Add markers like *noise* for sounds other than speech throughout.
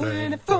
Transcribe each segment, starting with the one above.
Planet Funk. Planet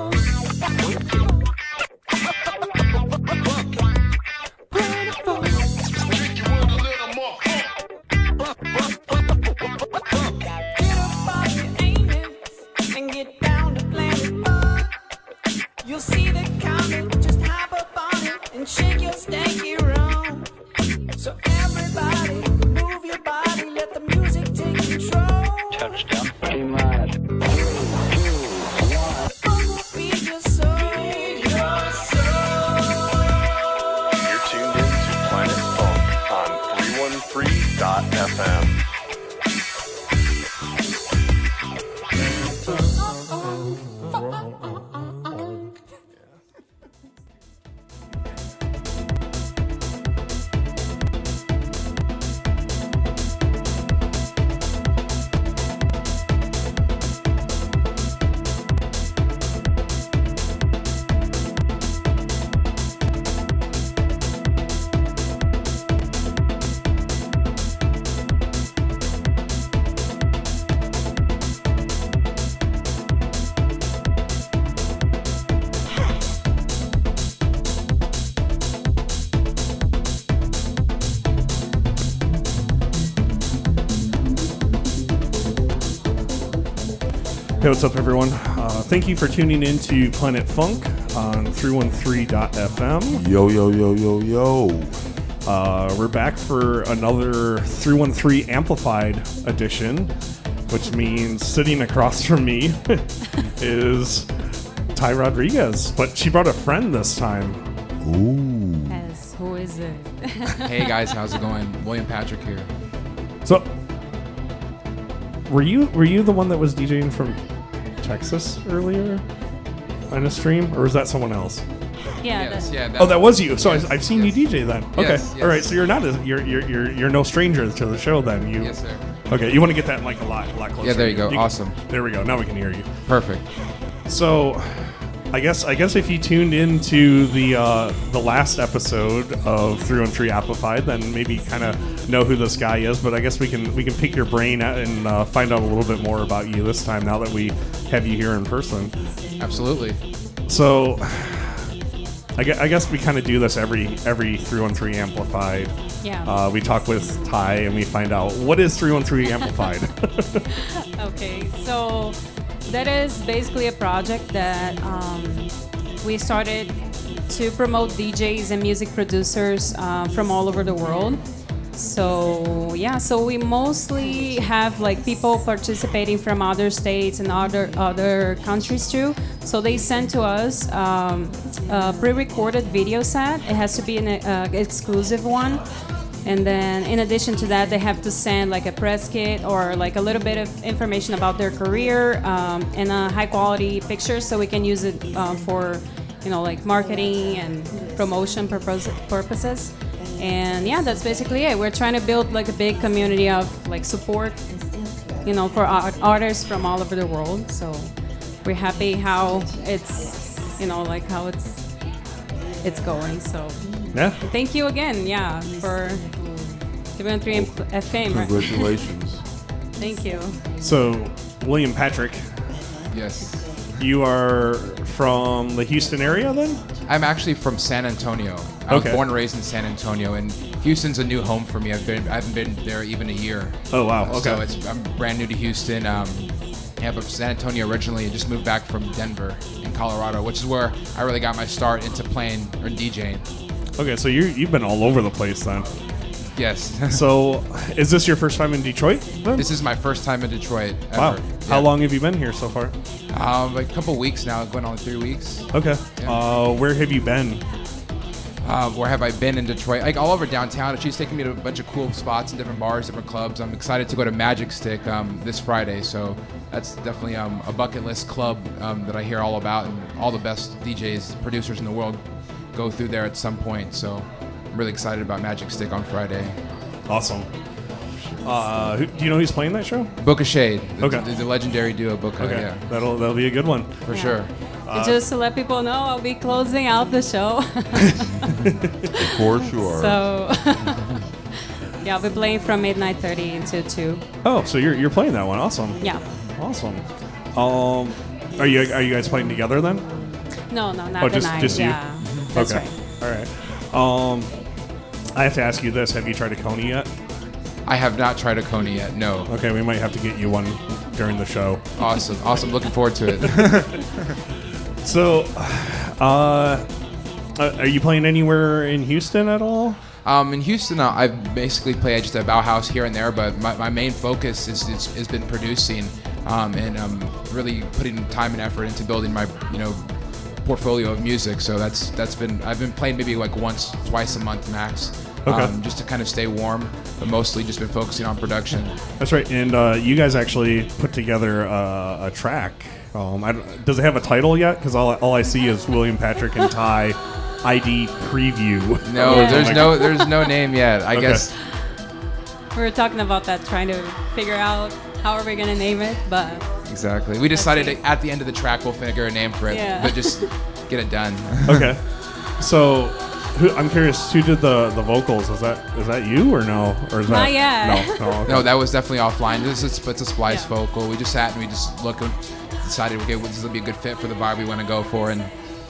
what's up, everyone? Uh, thank you for tuning in to Planet Funk on 313.fm. Yo, yo, yo, yo, yo. Uh, we're back for another 313 Amplified edition, which means sitting across from me *laughs* is Thay Rodrigues. But she brought a friend this time. Ooh. Yes, who is it? *laughs* Hey guys, how's it going? William Patrick here. So, were you were you the one that was DJing from Texas earlier on a stream, or was that someone else? Yeah, Yes, that- yeah. That, Oh, that was you. So Yes, I, I've seen yes. you DJ then. Okay, Yes, all right. So you're not a, you're, you're you're you're no stranger to the show then. You Yes, sir. Okay, you want to get that mic a lot a lot closer. Yeah, there you go. can- Awesome. there we go. Now we can hear you. Perfect. So, I guess I guess if you tuned into the uh, the last episode of 313 Amplified, then maybe kind of know who this guy is. But I guess we can we can pick your brain and uh, find out a little bit more about you this time. Now that we have you here in person, Absolutely. so. I gue- I guess we kind of do this every every 313 amplified. Yeah. Uh, we talk with Thay and we find out what is 313 amplified. *laughs* *laughs* okay, so that is basically a project that um, we started to promote DJs and music producers uh, from all over the world. So yeah, so we mostly have like people participating from other states and other other countries too. So they send to us um, a pre-recorded video set. It has to be an uh, exclusive one. And then, in addition to that, they have to send like a press kit or like a little bit of information about their career um, and a high quality picture so we can use it um, for, you know, like marketing and promotion purpose- purposes. And yeah, that's basically it. We're trying to build like a big community of like support, you know, for art- artists from all over the world. So we're happy how it's, you know, like how it's it's going. So yeah. Thank you again, yeah, for 313 FM. right? Congratulations. Thank you. So, William Patrick, Yes. you are from the Houston area then? I'm actually from San Antonio. I was born and raised in San Antonio, and Houston's a new home for me. I've been I haven't been there even a year. Oh, wow. Okay. So it's I'm brand new to Houston. Um, yeah, but San Antonio originally. I just moved back from Denver in Colorado, which is where I really got my start into playing or DJing. Okay, so you you've been all over the place then. Yes. *laughs* So, is this your first time in Detroit? Then? this is my first time in Detroit. Ever. wow. How Yeah. long have you been here so far? Um, a couple weeks now, going on three weeks. Okay. Yeah. Uh, where have you been? Uh, where have I been in Detroit? Like all over downtown. She's taking me to a bunch of cool spots and different bars, different clubs. I'm excited to go to Magic Stick um, this Friday, so that's definitely um, a bucket list club um, that I hear all about, and all the best DJs, producers in the world go through there at some point. So I'm really excited about Magic Stick on Friday. Awesome. Uh, who, do you know who's playing that show? Booka Shade, the, Okay. the, the legendary duo Booka, Okay, yeah, that'll that'll be a good one. for sure. And just to let people know, I'll be closing out the show. *laughs* Of course you are. so *laughs* yeah, I'll be playing from midnight 30 until 2. Oh, so you're you're playing that one? Awesome. Yeah. Awesome. Um, Are you are you guys playing together then? No, no, not Oh, the just- night. just you? yeah, that's okay. right. All right. Um, I have to ask you this: Have you tried a coney yet? I have not tried a coney yet. No. Okay, we might have to get you one during the show. Awesome. Awesome. Looking forward to it. *laughs* So, uh, uh, are you playing anywhere in Houston at all? Um, in Houston, uh, I basically play just a Bauhaus here and there, but my, my main focus is, is, has been producing um, and um, really putting time and effort into building my you know portfolio of music. So that's that's been I've been playing maybe like once, twice a month max, Okay. um, just to kind of stay warm. But mostly just been focusing on production. That's right. And uh, you guys actually put together uh, a track. Um, I does it have a title yet? Because all, all I see is William Patrick and Thay ID preview. No, Yeah. *laughs* there's no there's no name yet. I Okay. guess We were talking about that, trying to figure out how are we gonna name it, but exactly. We decided to, at the end of the track we'll figure a name for it, Yeah. but just *laughs* get it done. okay. *laughs* So, who, I'm curious. Who did the, the vocals? Is that is that you or no? Or is that Not yet. No, no. okay. No, that was definitely offline. This is it's a splice Yeah. vocal. We just sat and we just looked and decided, okay, well, this will be a good fit for the vibe we want to go for, and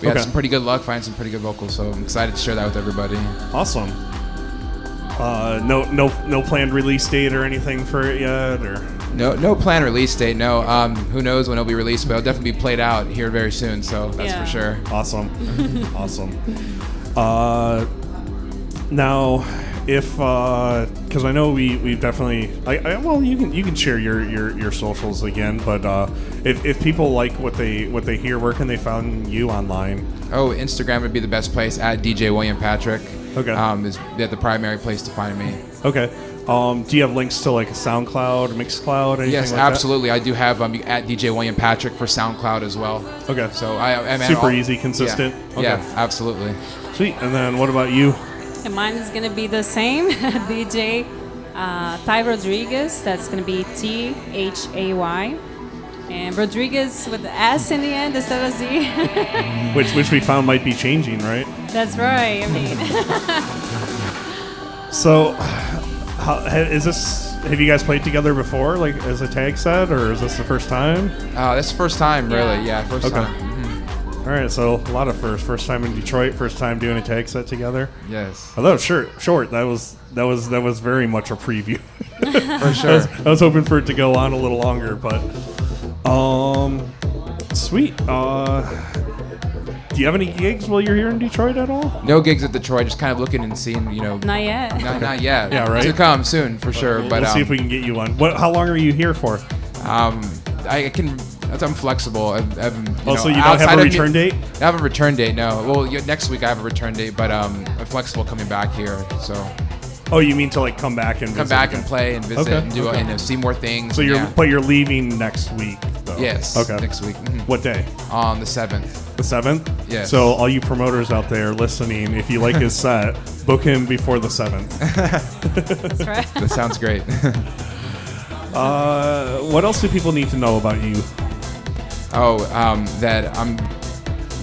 we had some pretty good luck finding some pretty good vocals. So I'm excited to share that with everybody. awesome. Uh, no, no, no planned release date or anything for it yet, or No, no planned release date. No, um, who knows when it'll be released, but it'll definitely be played out here very soon. So that's Yeah. for sure. Awesome. *laughs* awesome. Uh, now, if because I know we we definitely I, I well you can you can share your your, your socials again, but uh, if, if people like what they what they hear, where can they find you online? Oh, Instagram would be the best place at DJ William Patrick. Okay. Um, is the the primary place to find me. Okay. Um, do you have links to like SoundCloud, Mixcloud, or anything Yes, like that? absolutely. I do have um, at DJ William Patrick for SoundCloud as well. Okay. So I, I am Super all- easy, consistent? Yeah, Okay. yeah, absolutely. Sweet. And then what about you? and mine is gonna be the same. *laughs* DJ uh, Thay Rodrigues. That's gonna be T H A Y. And Rodrigues with the S in the end instead of Z. *laughs* Which which we found might be changing, right? That's right. I mean, *laughs* So, how, ha- is this? Have you guys played together before, like as a tag set, or is this the first time? Uh, that's the first time, really. Yeah. Yeah, first Okay. time. Mhm. All right, so a lot of first. First time in Detroit. First time doing a tag set together. Yes, Although short, short. That was that was that was very much a preview. *laughs* for sure. I was hoping for it to go on a little longer, but um, sweet. Uh, do you have any gigs while you're here in Detroit at all? No gigs at Detroit. Just kind of looking and seeing, you know, not yet. not, not yet. Yeah, right. To come soon for sure. We'll, but we'll um, see if we can get you one. What? How long are you here for? um, I can. I'm flexible. I've, I've, you Oh, know, so you don't have a of me- return date? I have a return date. No. Well, yeah, next week I have a return date, but um, I'm flexible coming back here. So Oh, you mean to like come back and come visit back again? and play and visit Okay, and do okay. and uh, see more things. So you're, yeah. but you're leaving next week, though. yes. Okay. Next week. Mhm. What day? On the seventh. The seventh. Yes. So all you promoters out there listening, if you like his *laughs* set, book him before the seventh. *laughs* That's right. *laughs* That sounds great. uh, what else do people need to know about you? Oh, um, that I'm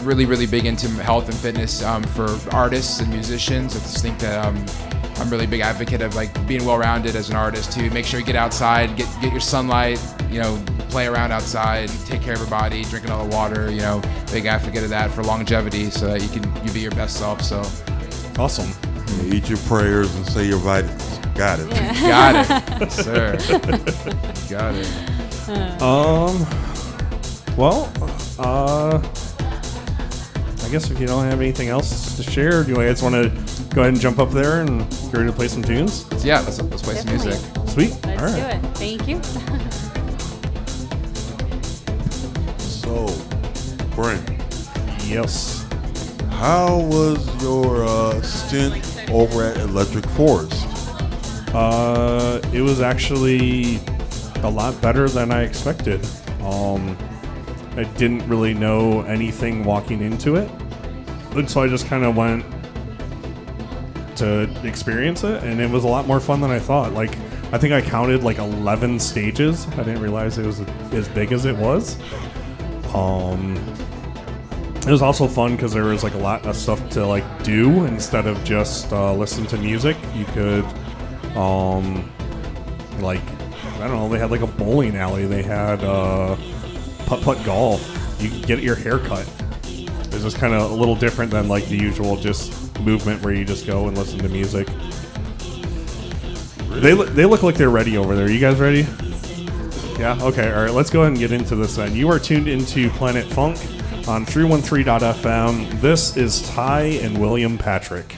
really, really big into health and fitness um, for artists and musicians. I just think that um, I'm really big advocate of like being well-rounded as an artist too. Make sure you get outside, get get your sunlight, you know, play around outside, take care of your body, drinking all the water. You know, big advocate of that for longevity, so that you can you be your best self. So Awesome. Eat your prayers and say your vitamins. Got it. *laughs* got it, *laughs* sir. got it. Um. Well, uh, I guess if you don't have anything else to share, do you guys want to go ahead and jump up there and get ready to play some tunes? So yeah, let's let's play some music. Sweet. All right. Let's All do it. Thank you. *laughs* So, Brent, Yes. how was your uh, stint over at Electric Forest? Uh, it was actually a lot better than I expected. Um, I didn't really know anything walking into it, and so I just kind of went to experience it, and it was a lot more fun than I thought. Like, I think I counted like 11 stages. I didn't realize it was as big as it was. Um, it was also fun because there was like a lot of stuff to like do instead of just uh, listen to music. You could, um, like, I don't know. They had like a bowling alley. They had uh, putt putt golf. you get your hair cut. It's just kind of a little different than like the usual just movement where you just go and listen to music. They look, they look like they're ready over there. You guys ready? Yeah. Okay. All right. Let's go ahead and get into this then. You are tuned into Planet Funk on 313.fm. This is Thay and William Patrick.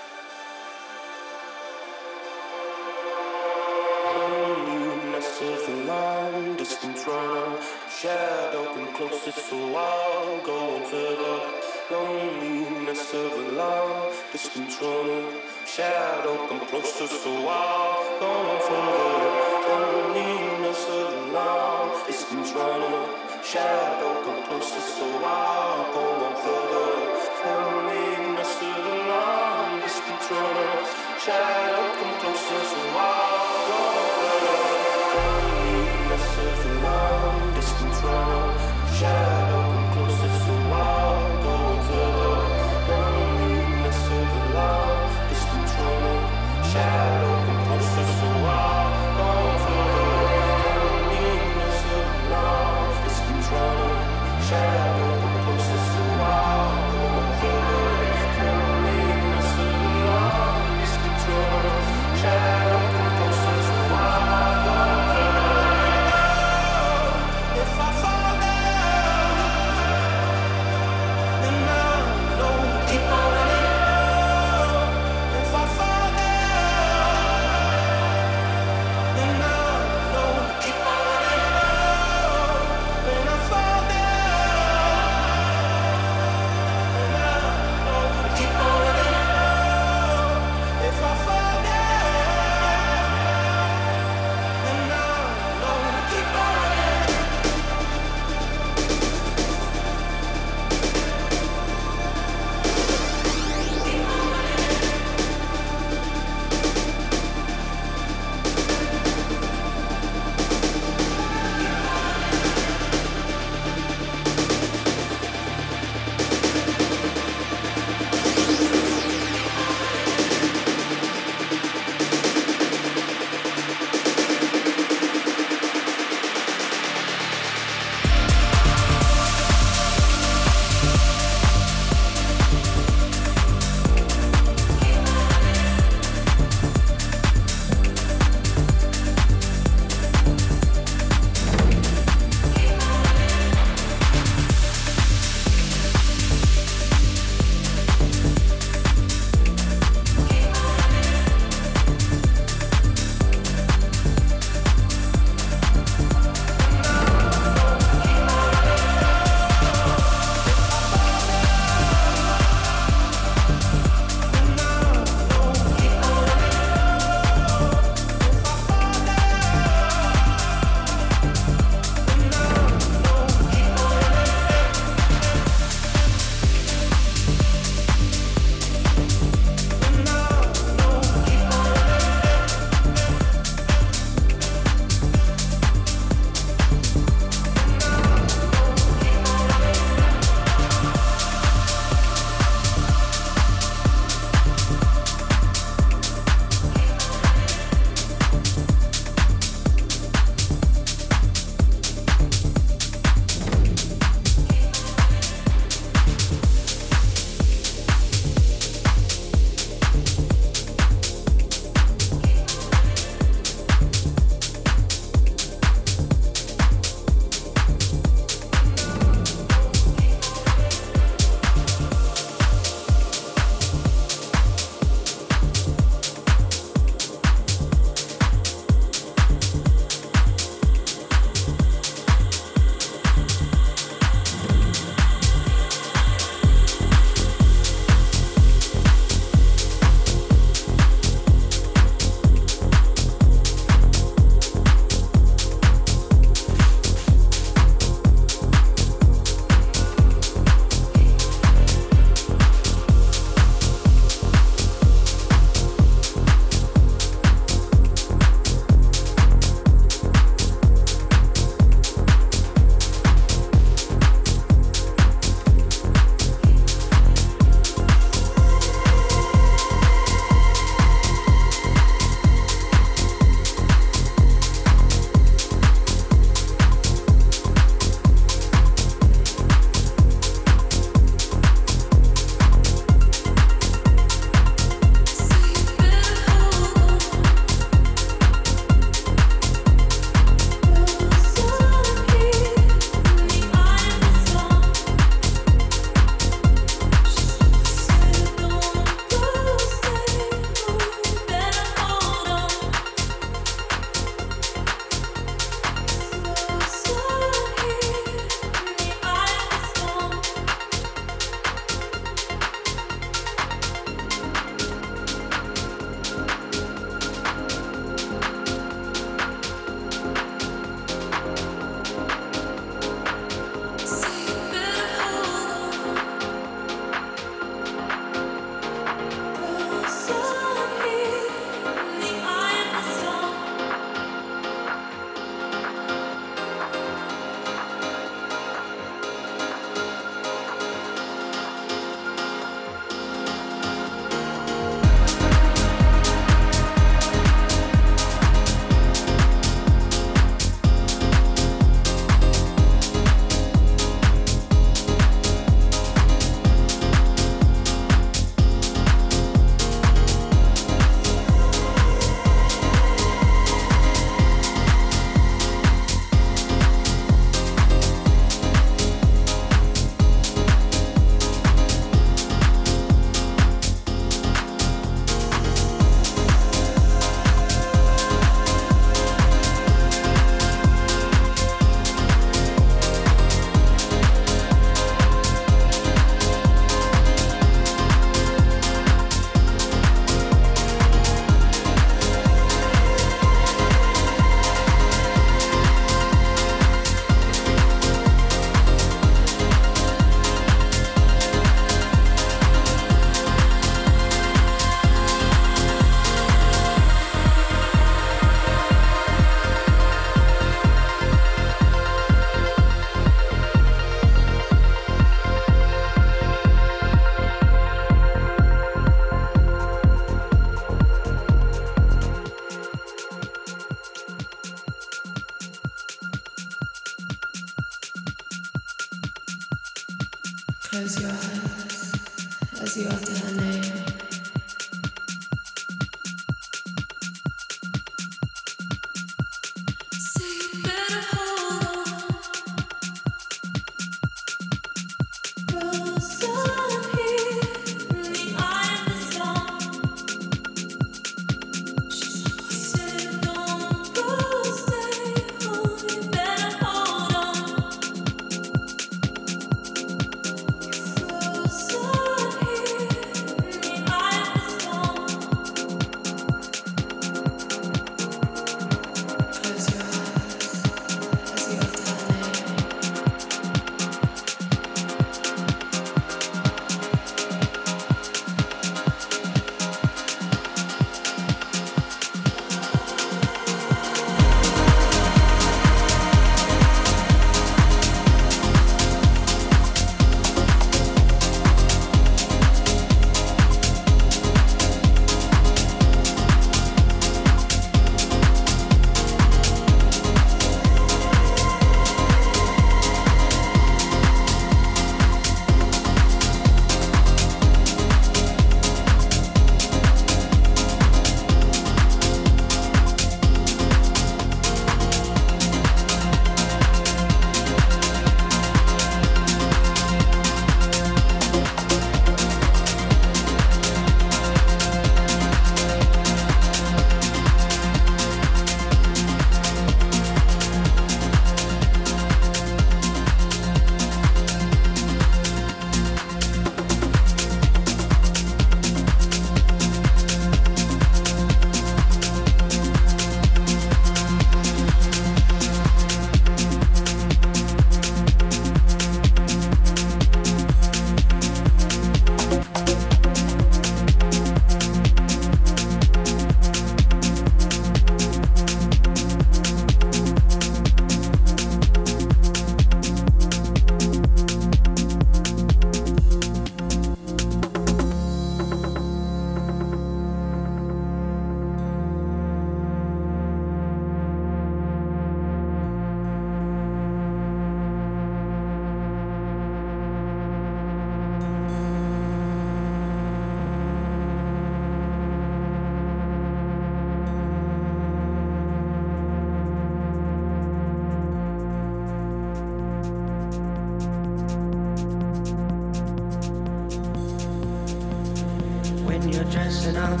you're dressing up.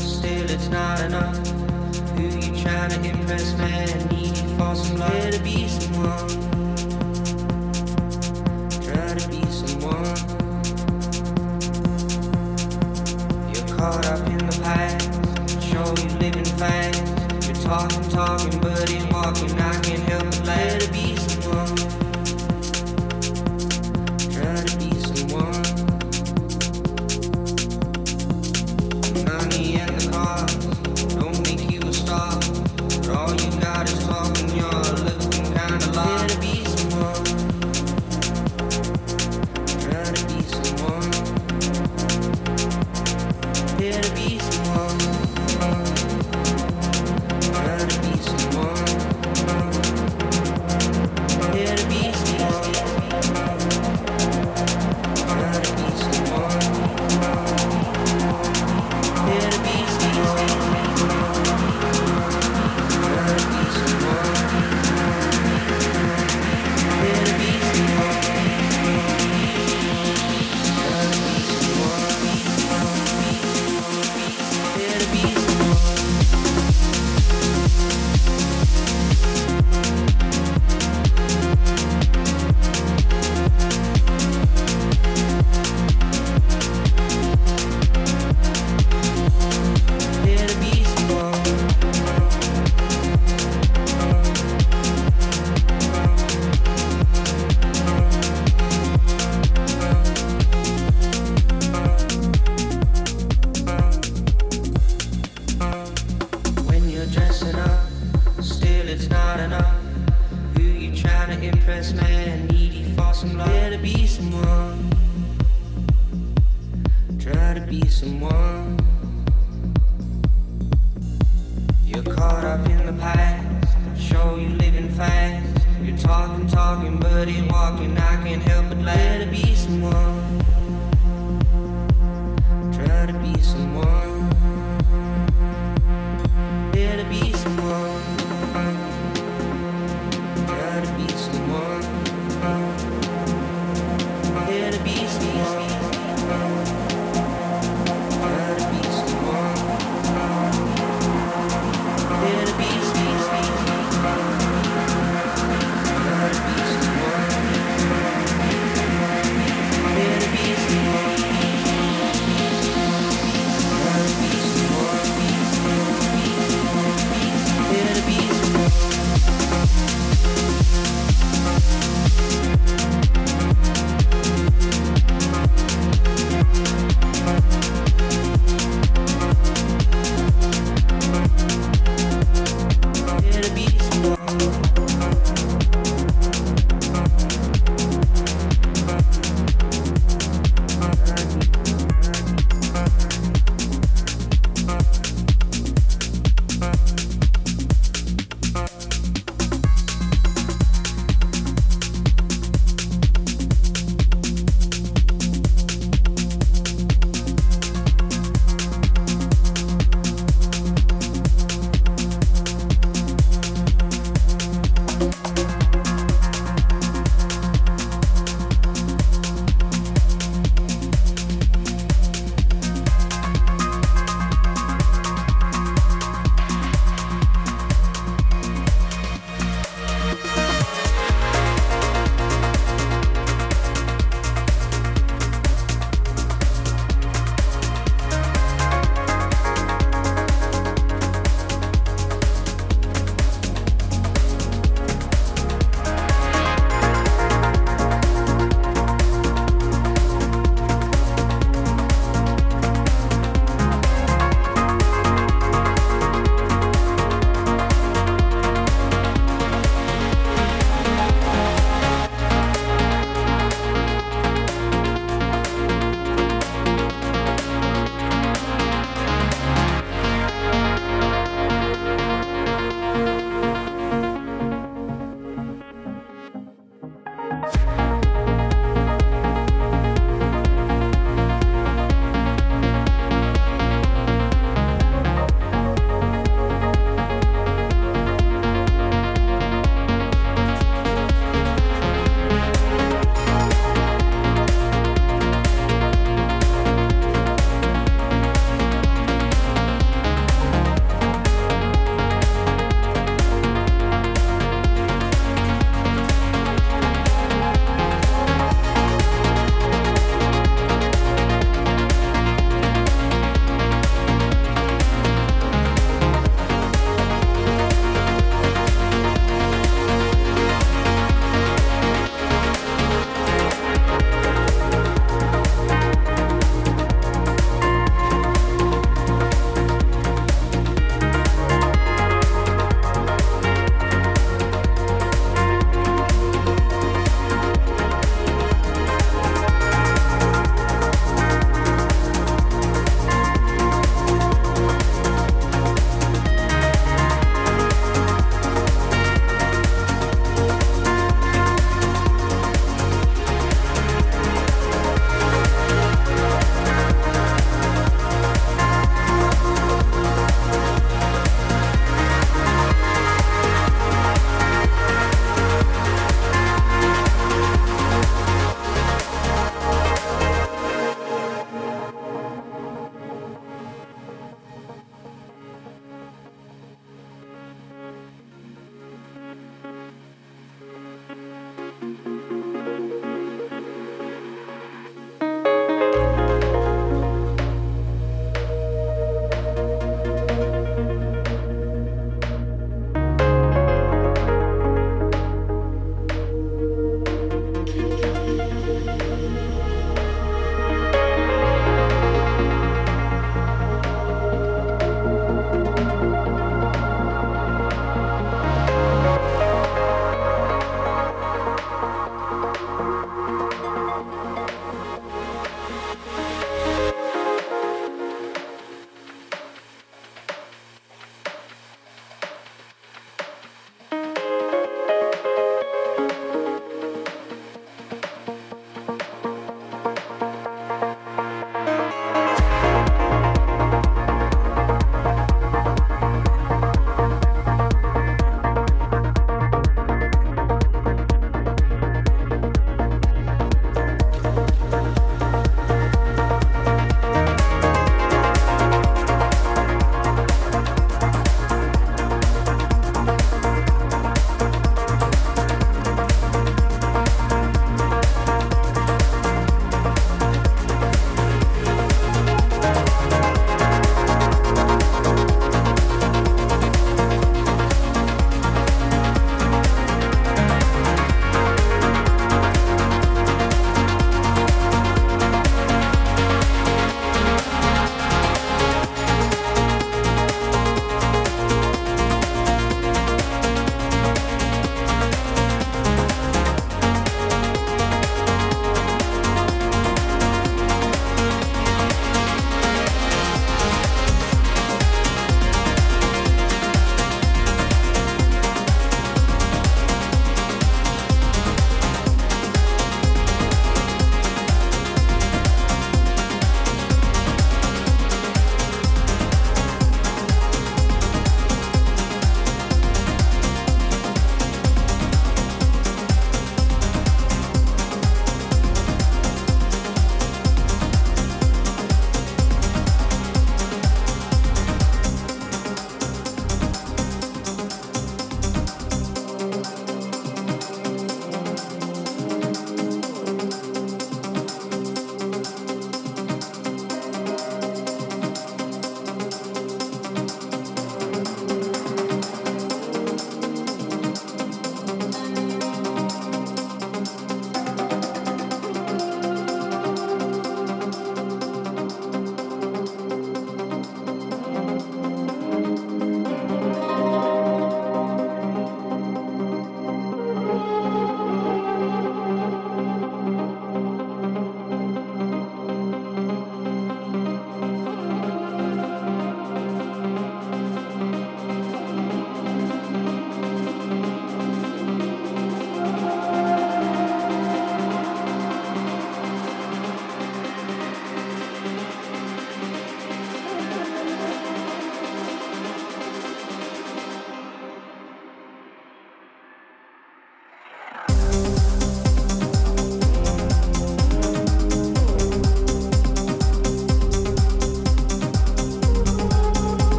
Still, it's not enough. Who you trying to impress, man? Need for some love to be someone. Try to be someone. You're caught up in the past. Show you living fast. You're talking, talking, but in walking, I can't help.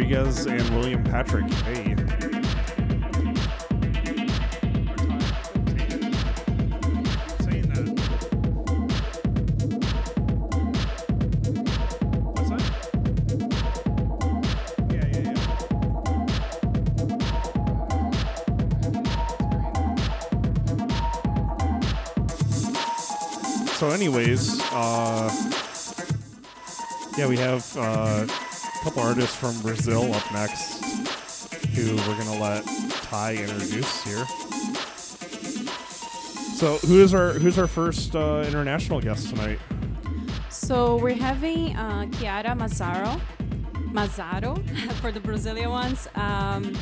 Rodrigues and William Patrick. Hey. So, anyways, uh, yeah, we have uh, a couple artists from Brazil up next who we're gonna let Thay introduce here. So, who is our who's our first uh, international guest tonight? So we're having uh, Chiara Mazzaro, Mazzaro *laughs* for the Brazilian ones. Um,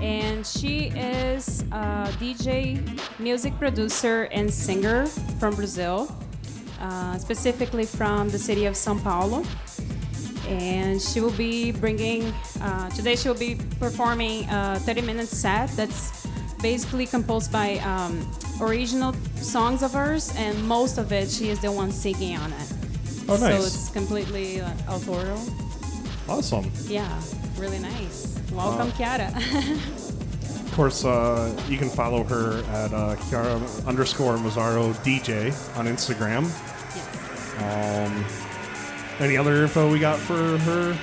and she is a DJ, music producer, and singer from Brazil, uh, specifically from the city of São Paulo. And she will be bringing, uh, today she will be performing a 30 minute set that's basically composed by um, original songs of hers, and most of it she is the one singing on it. Oh, nice. So it's completely uh, authorial. Awesome. Yeah, really nice. Welcome, Chiara. *laughs* Of course, uh, you can follow her at uh, Chiara underscore Mazzaro DJ on Instagram. Um, any other info we got for her?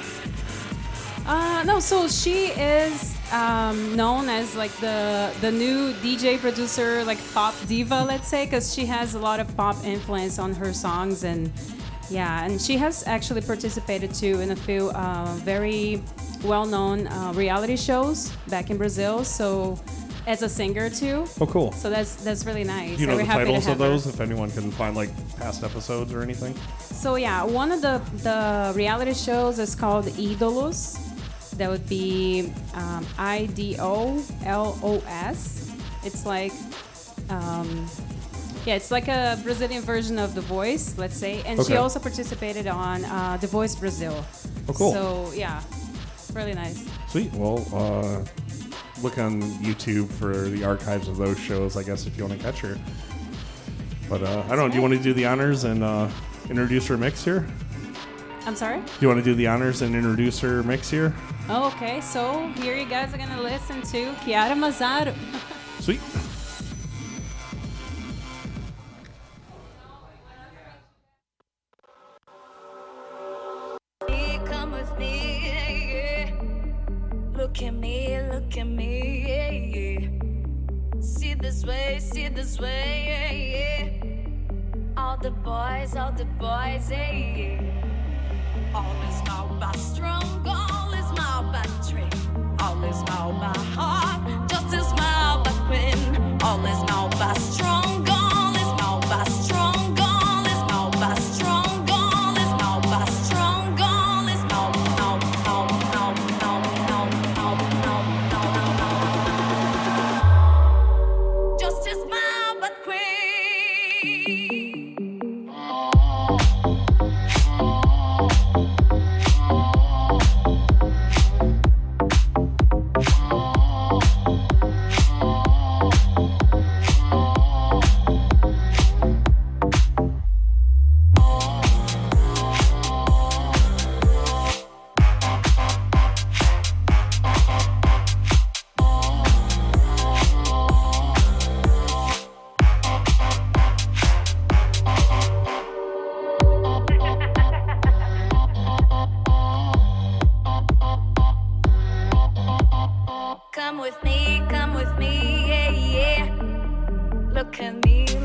Uh, no, so she is um, known as like the the new DJ producer, like pop diva, let's say, because she has a lot of pop influence on her songs, and yeah, and she has actually participated too in a few uh, very well-known uh, reality shows back in Brazil. So as a singer too. Oh, cool. So that's that's really nice. Do you know the titles of those? If anyone can find like past episodes or anything. So yeah, one of the the reality shows is called Ídolos. That would be um, I D O L O S. It's like, um, yeah, it's like a Brazilian version of The Voice, let's say. And she also participated on uh, The Voice Brazil. Oh, cool. So yeah, really nice. Sweet. Well, uh, look on YouTube for the archives of those shows, I guess, if you want to catch her. But uh, I don't know. Do you want to do the honors and uh, introduce her mix here? I'm sorry. Do you want to do the honors and introduce her mix here? Oh, okay. So here you guys are gonna listen to Chiara Mazzaro. Sweet. Look at me, look at me, yeah. See this way, see this way, yeah. All the boys, all the boys, yeah. All is now by strong, all is by trick. All is now by heart, just as now by queen. All is now come with me, come with me, yeah, yeah. Look at me.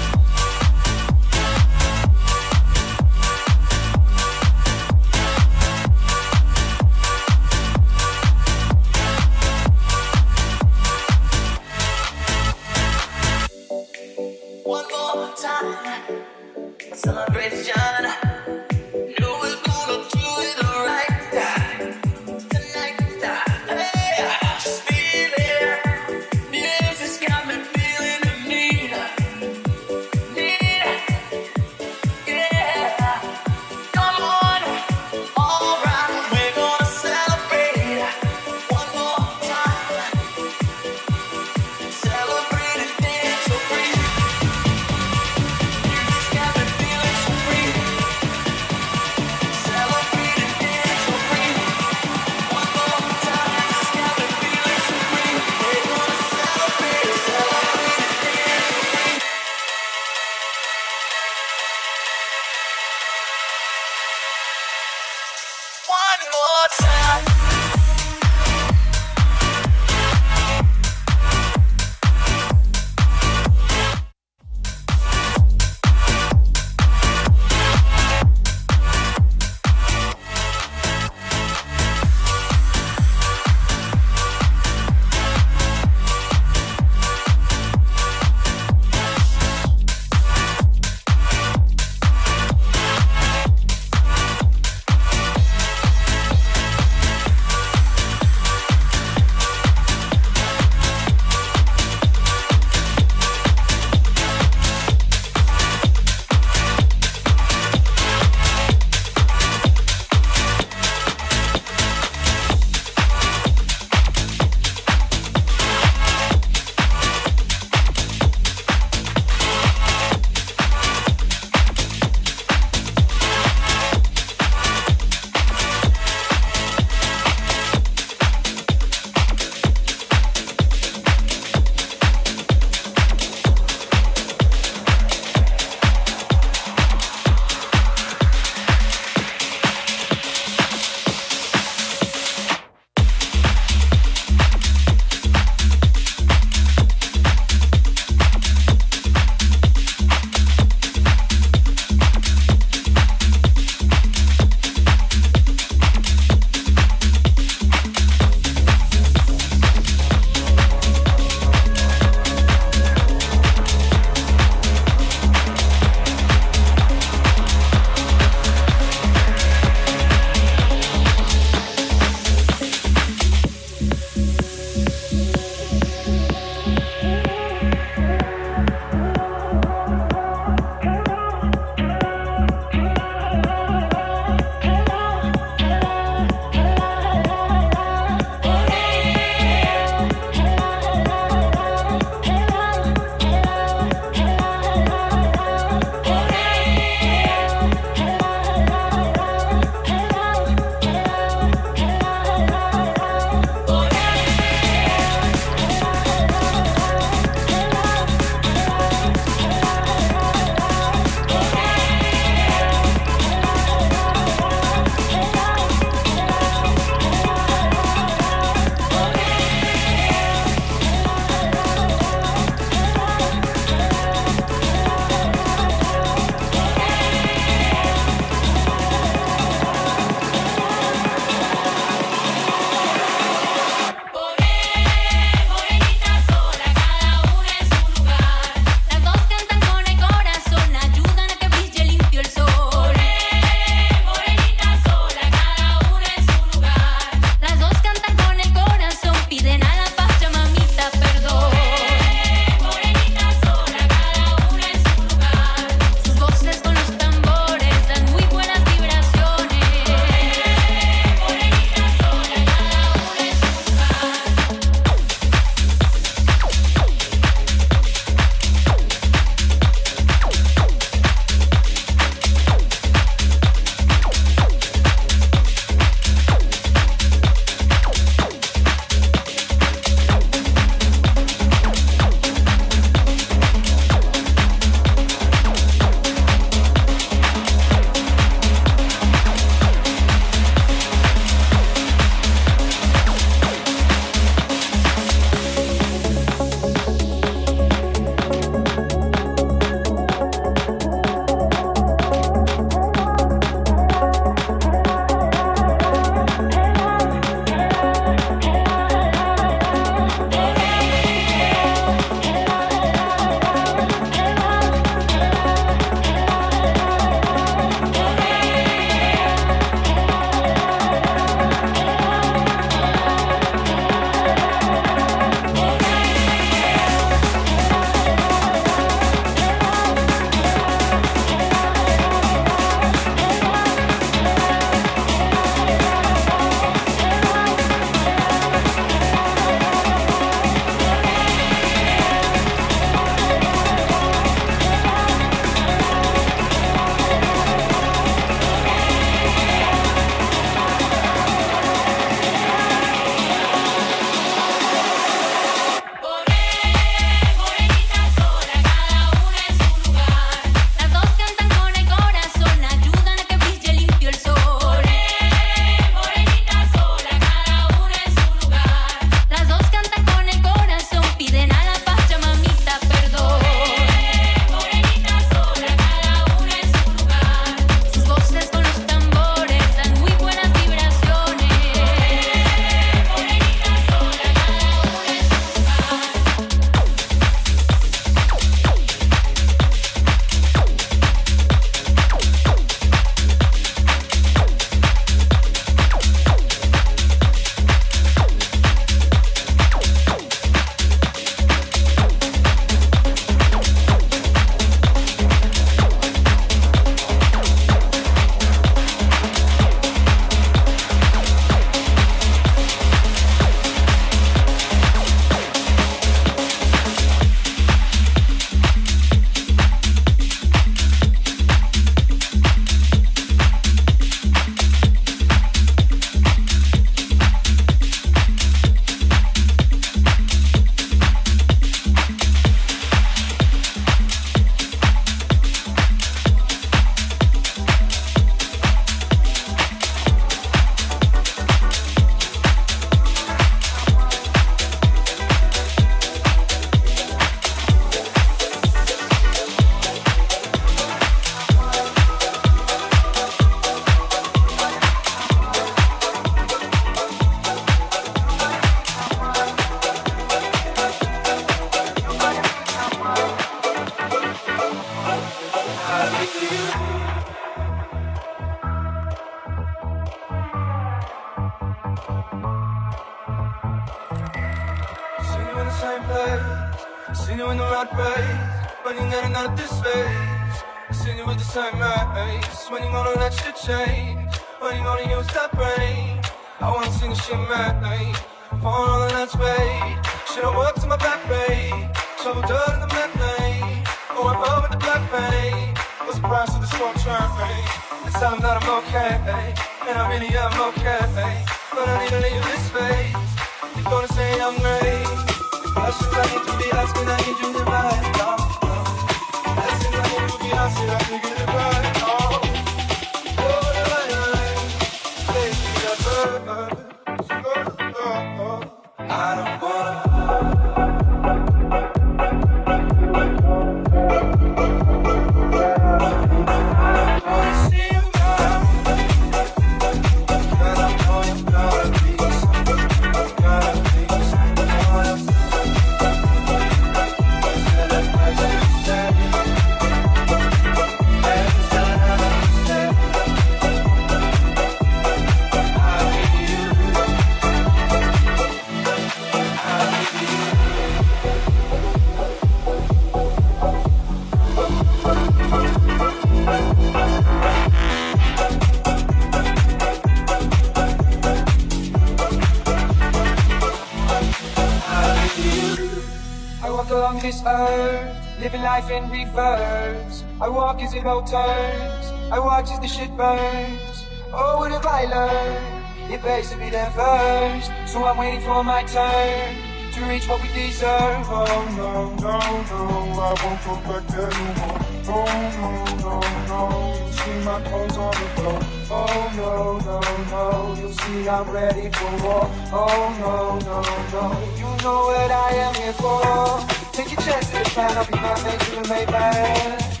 Life in reverse. I walk as it all turns, I watch as the shit burns. Oh, what have I learned? It pays to be there first, so I'm waiting for my turn to reach what we deserve. Oh no, no, no, I won't go back there no more. Oh no, no, no, you'll see my clothes on the floor. Oh no, no, no, you'll see I'm ready for war. Oh no, no, no, you know what I am here for. Take your chance at the plan, Man, make you the Maybach.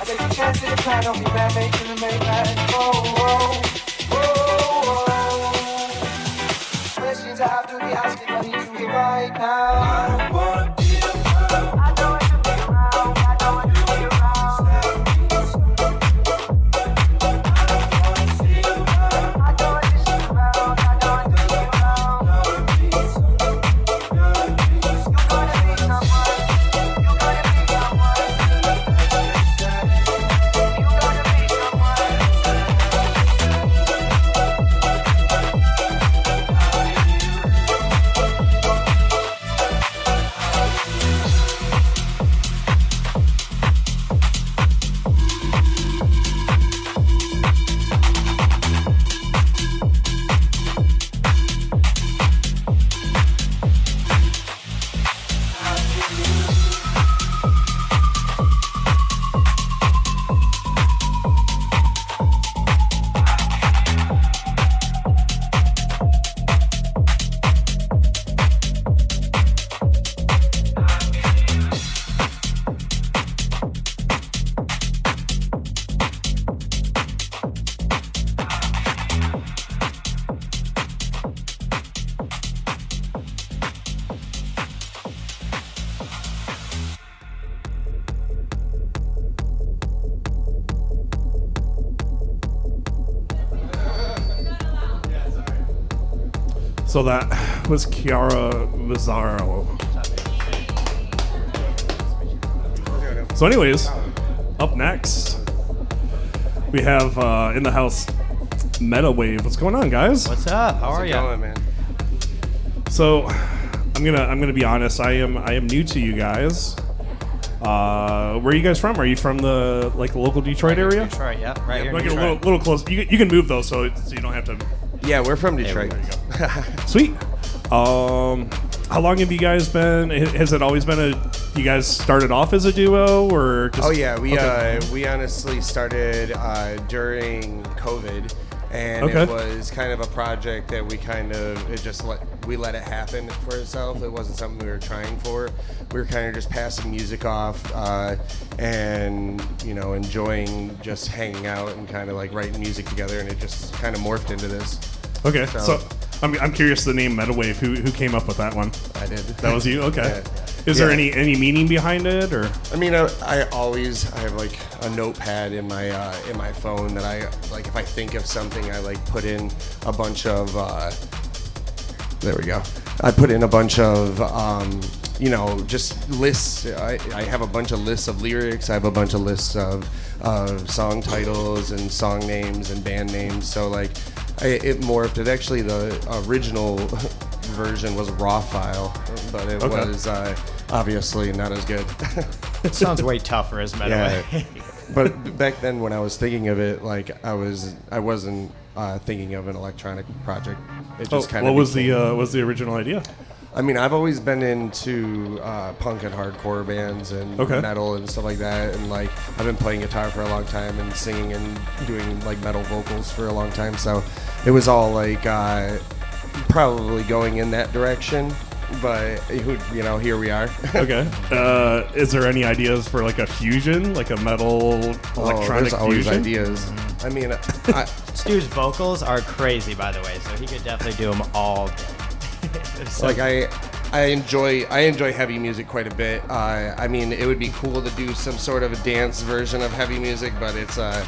I take a chance at plan, I'll be man, make you the Maybach. Oh, oh, oh, So that was Chiara Mazzaro. So, anyways, up next, we have uh, in the house Metawave. What's going on, guys? What's up? How How's are you? going, man? So, I'm gonna I'm gonna be honest. I am I am new to you guys. Uh, where are you guys from? Are you from the like local Detroit area? Detroit, yep, right here. in Wanna get a little, little close. You, you can move though, so, it, so you don't have to. Yeah, we're from Detroit. there you go. *laughs* Sweet. Um, how long have you guys been? Has it always been a? You guys started off as a duo, or? Just, oh yeah, we Okay. uh, we honestly started uh, during COVID, and Okay. it was kind of a project that we kind of it just let we let it happen for itself. It wasn't something we were trying for. We were kind of just passing music off, uh, and you know enjoying just hanging out and kind of like writing music together, and it just kind of morphed into this. Okay, so, I'm, I'm curious the name Metawave. Who who came up with that one? I did. That was you. Okay. *laughs* Yeah. Is there any any meaning behind it, or? I mean, I, I always I have like a notepad in my uh, in my phone that I like. If I think of something, I like put in a bunch of. Uh, there we go. I put in a bunch of, um, you know, just lists. I, I have a bunch of lists of lyrics. I have a bunch of lists of, of song titles and song names and band names. So like, I, it morphed. It actually the original *laughs* version was a raw file, but it Okay. was uh, obviously not as good. It sounds way tougher as metal. Yeah. but back then, when I was thinking of it, like I was, I wasn't uh, thinking of an electronic project. It Oh, just kind what of. was the uh, was the original idea? I mean, I've always been into uh, punk and hardcore bands and Okay. metal and stuff like that, and like I've been playing guitar for a long time and singing and doing like metal vocals for a long time. So it was all like uh, probably going in that direction. But you know, here we are. *laughs* okay. Uh, is there any ideas for like a fusion, like a metal electronic oh, there's always fusion? ideas. I mean, *laughs* I, Stu's vocals are crazy, by the way, so he could definitely do them all day. So- *laughs* like I, I enjoy I enjoy heavy music quite a bit. Uh, I mean, it would be cool to do some sort of a dance version of heavy music, but it's uh,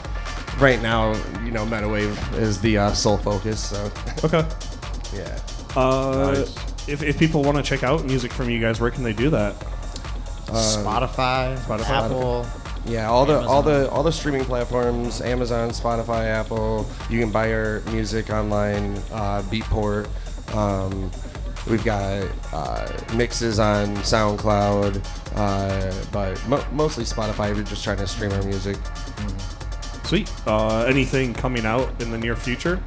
right now, you know, metal wave is the uh, sole focus. So *laughs* Okay. yeah. Uh, if, if people want to check out music from you guys, where can they do that? Spotify, Spotify. Apple. Yeah, all the all the all the streaming platforms, Amazon, Spotify, Apple. You can buy our music online, uh, Beatport. Um, we've got uh, mixes on SoundCloud, uh, but mo- mostly Spotify. We're just trying to stream our music. Sweet. Uh, anything coming out in the near future?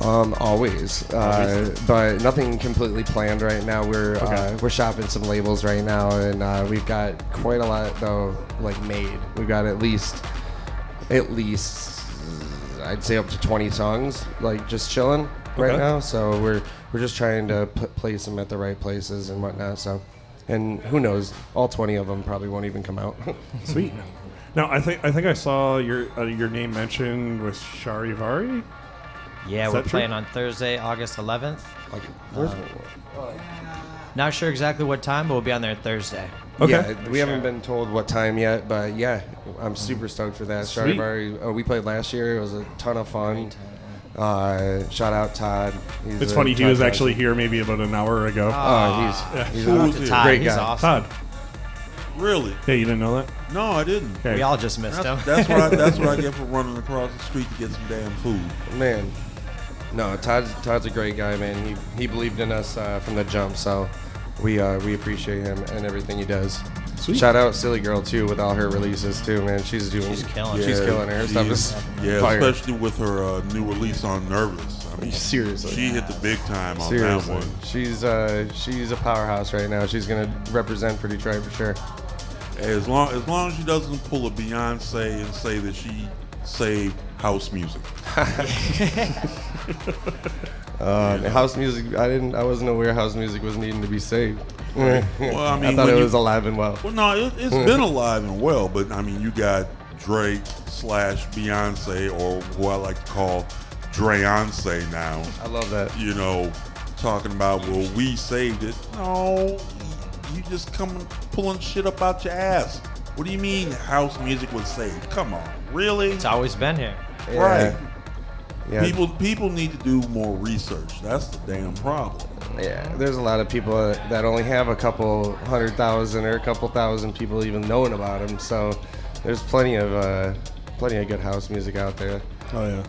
Um, always, uh, but nothing completely planned right now. We're uh, we're shopping some labels right now, and uh, we've got quite a lot though, like made. We've got at least, at least, I'd say up to twenty songs, like just chilling right Okay. now. So we're we're just trying to p- place them at the right places and whatnot. So, and who knows, all twenty of them probably won't even come out. *laughs* Sweet. Now I think I think I saw your uh, your name mentioned with Charivari. Yeah, Is we're that true? playing on Thursday, August 11th. Like, where's- Not sure exactly what time, but we'll be on there Thursday. Yeah, we haven't been told what time yet, but yeah, I'm super stoked for that. Sweet. Charivari, uh, we played last year. It was a ton of fun. Uh, shout out Todd. He's It's funny. He was Johnson. actually here maybe about an hour ago. Oh, he's- he's Who a? Todd, great he's guy. awesome. Todd. Really? Yeah, you didn't know that? No, I didn't. Okay. We all just missed That's, him. that's what I, *laughs* that's what I get for running across the street to get some damn food. Man, no, Todd's Todd's a great guy, man. He he believed in us uh, from the jump, so we uh, we appreciate him and everything he does. Sweet. Shout out Silly Girl too with all her releases too, man. She's doing She's killing it. She's Yeah, killing her. Her stuff is- is yeah, fire. especially with her uh, new release on Nervous. I mean, Seriously. she hit the big time on Seriously, that one. she's uh, she's a powerhouse right now. She's gonna represent for Detroit for sure. As long as long as she doesn't pull a Beyonce and say that she saved house music. *laughs* *laughs* *laughs* Um, House music, I didn't, I wasn't aware house music was needing to be saved. Well, I *laughs* mean, I thought when it you- was alive and well. Well, no, it, it's *laughs* been alive and well, but I mean, you got Drake slash Beyonce, or who I like to call Dreyonce now. I love that. You know, talking about well, we saved it. No, you just coming pulling shit up out your ass. What do you mean house music was saved? Come on, really? It's always been here. Right. Yeah. People people need to do more research. That's the damn problem. Yeah, there's a lot of people that only have a couple hundred thousand or a couple thousand people even knowing about them. So there's plenty of uh, plenty of good house music out there. Oh yeah.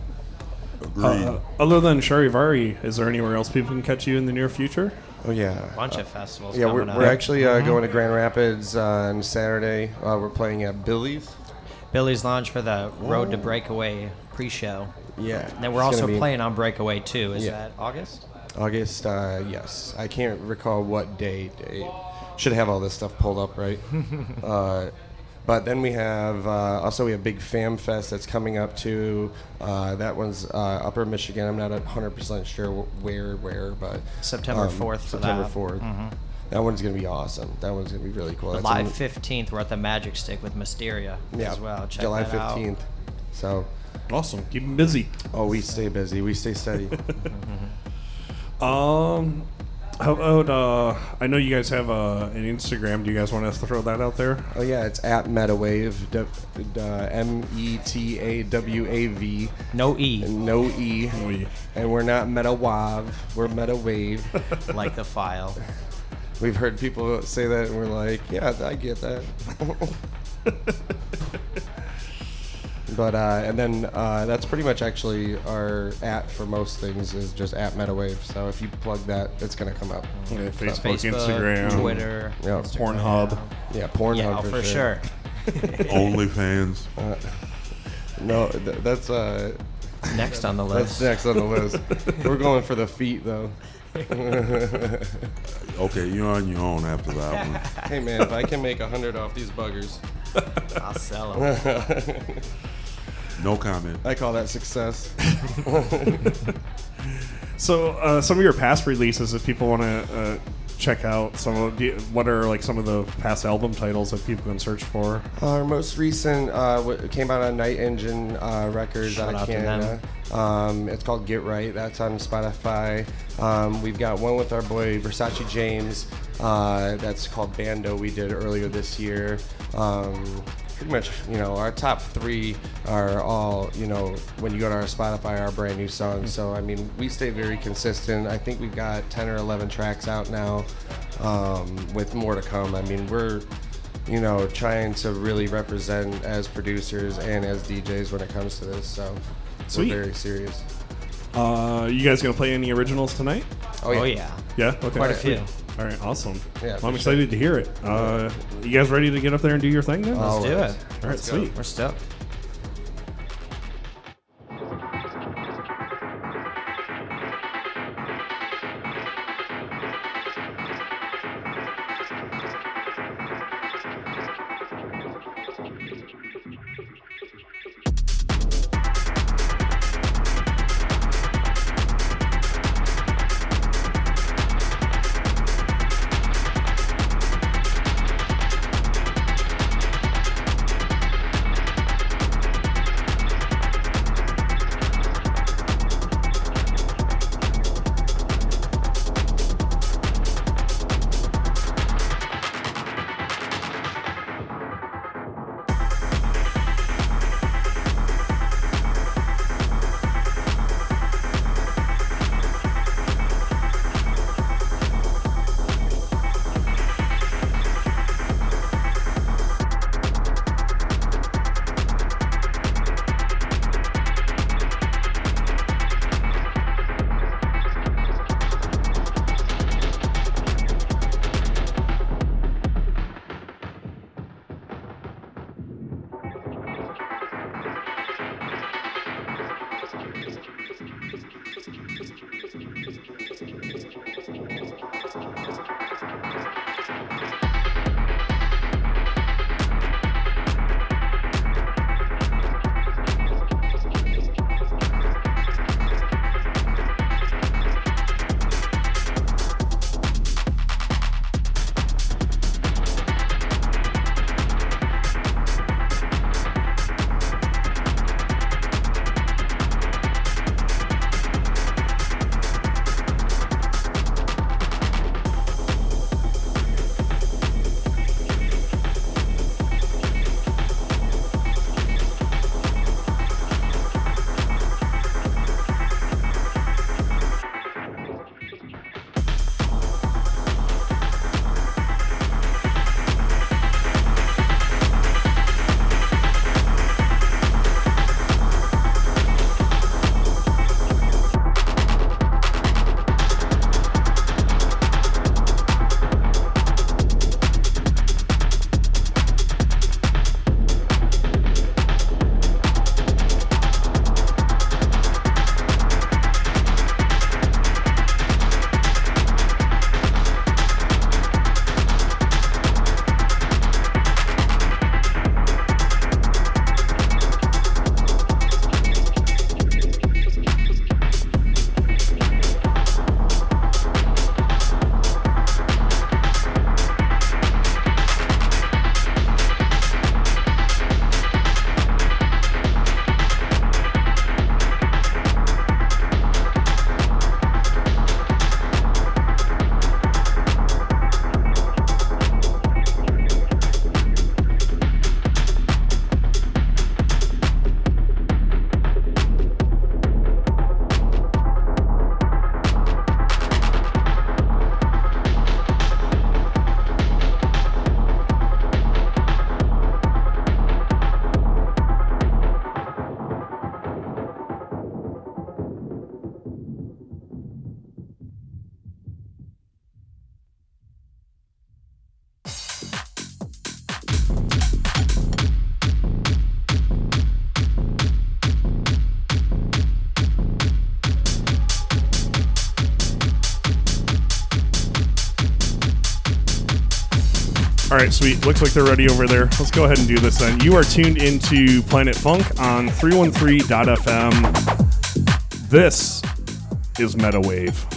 Agreed. Uh, other than Charivari, is there anywhere else people can catch you in the near future? Oh yeah, Bunch of festivals yeah. We're, coming we're actually uh, going to Grand Rapids uh, on Saturday. Uh, we're playing at Billy's. Billy's Lounge for the Road to Breakaway pre-show. Yeah, And then we're also be- playing on Breakaway too. Is Yeah. that August? August, uh, yes. I can't recall what date. It should have all this stuff pulled up, right? *laughs* uh, but then we have uh, also we have Big Fam Fest that's coming up too. Uh, that one's uh, Upper Michigan. I'm not hundred percent sure where where, but September um, 4th for September that. 4th. Mhm. That one's gonna be awesome. That one's gonna be really cool. July in- 15th, we're at the Magic Stick with Mysteria yeah, as well. Check July that out. 15th. So Awesome. Keep them busy. oh, we stay busy. We stay steady. *laughs* Um, How about, uh, I know you guys have uh, an Instagram. Do you guys want us to throw that out there? Oh yeah, it's at Metawave, d- d- uh, M E T A W A V. No E. No E. No E. And we're not Metawav. We're Metawave. *laughs* like the file. We've heard people say that, and we're like, yeah, I get that. *laughs* but uh, and then uh, that's pretty much actually our at for most things is just at Metawave. So if you plug that, it's gonna come up. Yeah, Facebook, Facebook, Instagram, Twitter, Yeah. Instagram. Pornhub. Yeah, Pornhub Yeah, for, for sure. *laughs* OnlyFans. Uh, no, th- that's uh, Next on the list. that's list. next on the *laughs* list. We're going for the feet though. Okay, you're on your own after that one. hey man, if I can make a hundred off these buggers, I'll sell them. *laughs* No comment. I call that success. *laughs* *laughs* So, uh, some of your past releases, if people want to uh, check out some of, do you- what are like some of the past album titles that people can search for? Our most recent uh, came out on Night Engine uh, Records Shout out out of to Canada. Um, it's called Get Right. That's on Spotify. Um, we've got one with our boy Versace James. Uh, that's called Bando. We did earlier this year. Um, pretty much, you know, our top three are all, you know, when you go to our Spotify, our brand new songs. So I mean, we stay very consistent. I think we've got 10 or 11 tracks out now, um, with more to come. I mean, we're you know, trying to really represent as producers and as DJs when it comes to this. So Sweet. we're very serious. Uh, you guys gonna play any originals tonight? Oh yeah. Oh yeah. Yeah. Okay. Quite a few. All right. Awesome. Yeah, Well, I'm excited to hear it. Uh, you guys ready to get up there and do your thing then? Let's do right. it. All right. Sweet. We're stoked. Sweet. Looks like they're ready over there. Let's go ahead and do this then. You are tuned into Planet Funk on 313.fm. This is Metawave.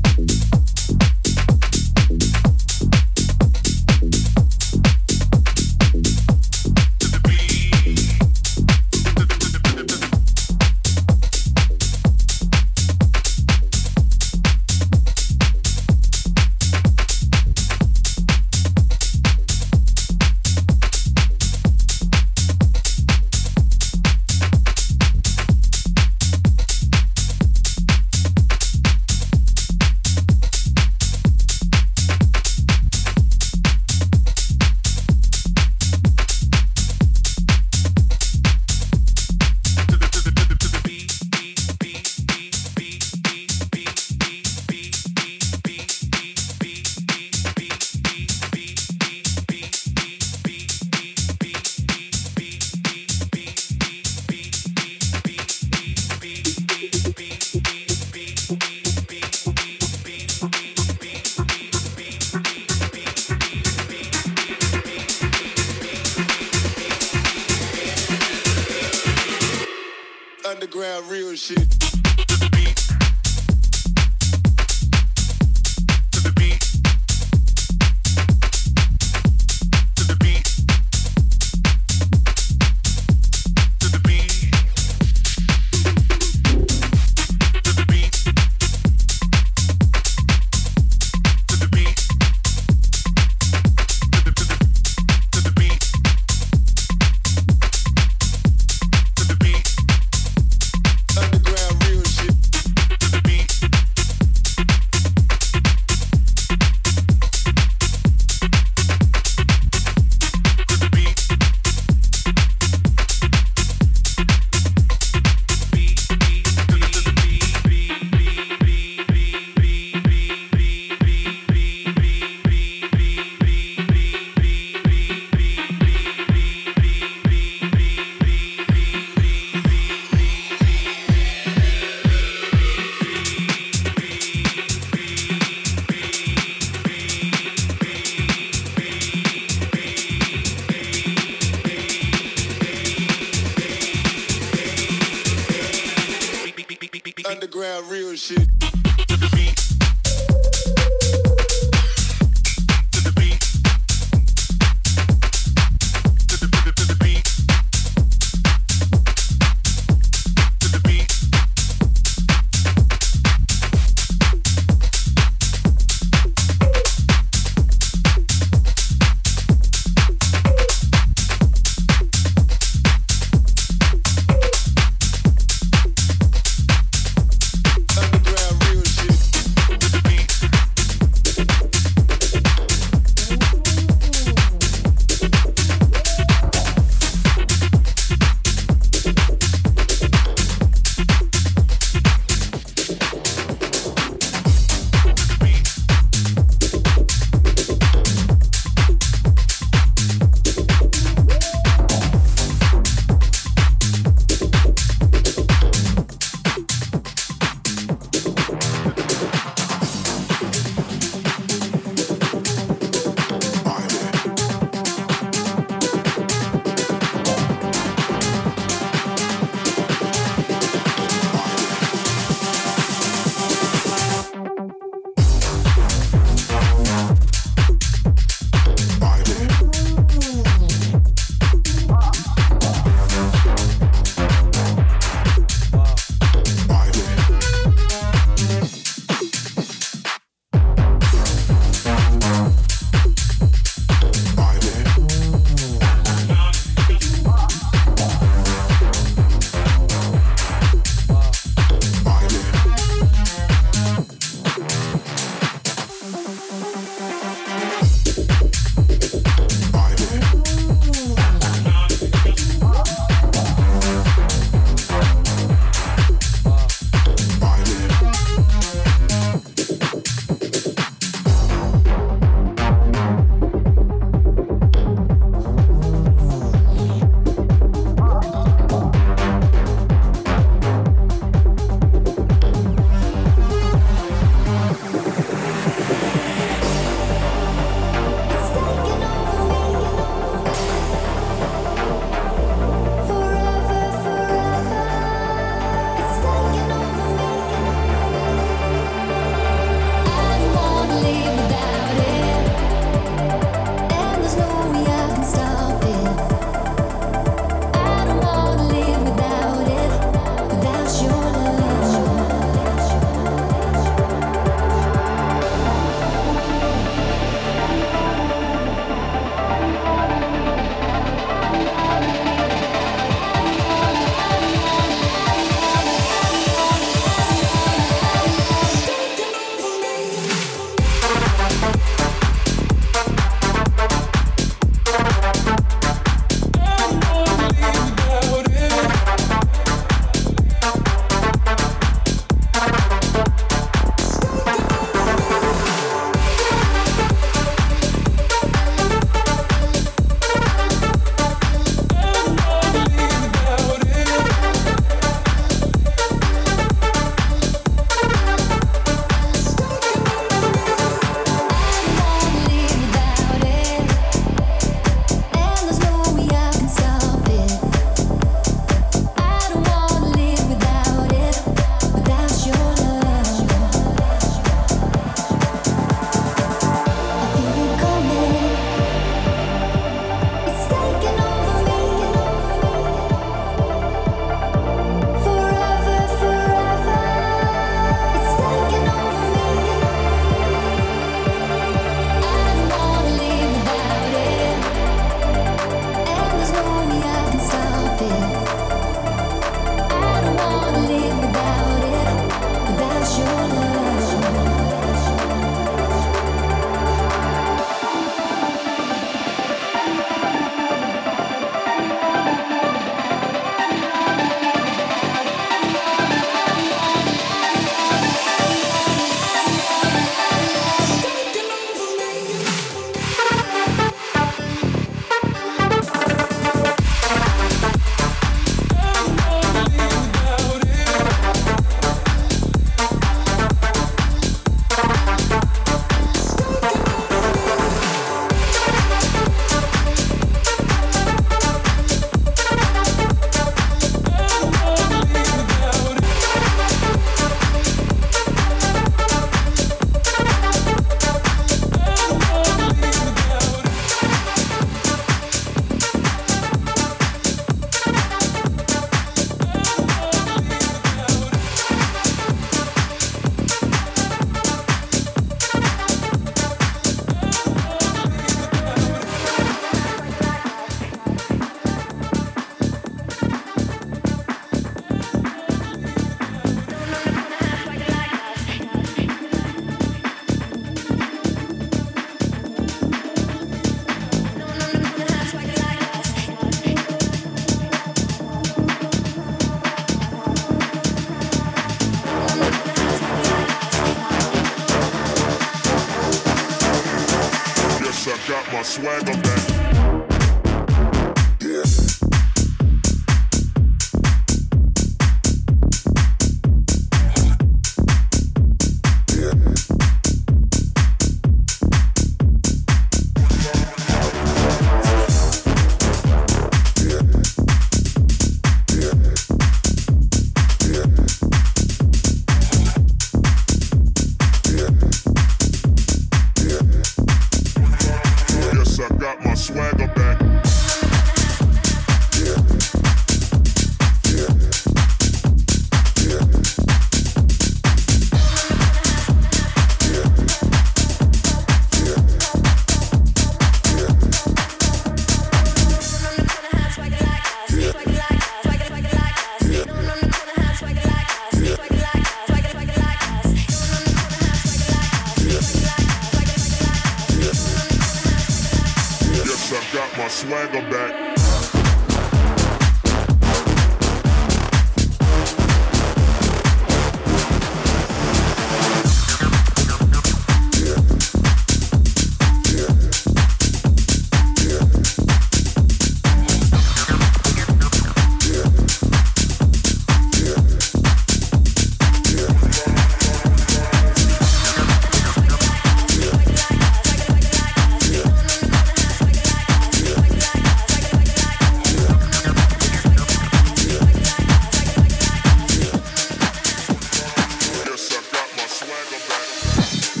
Yeah. *laughs*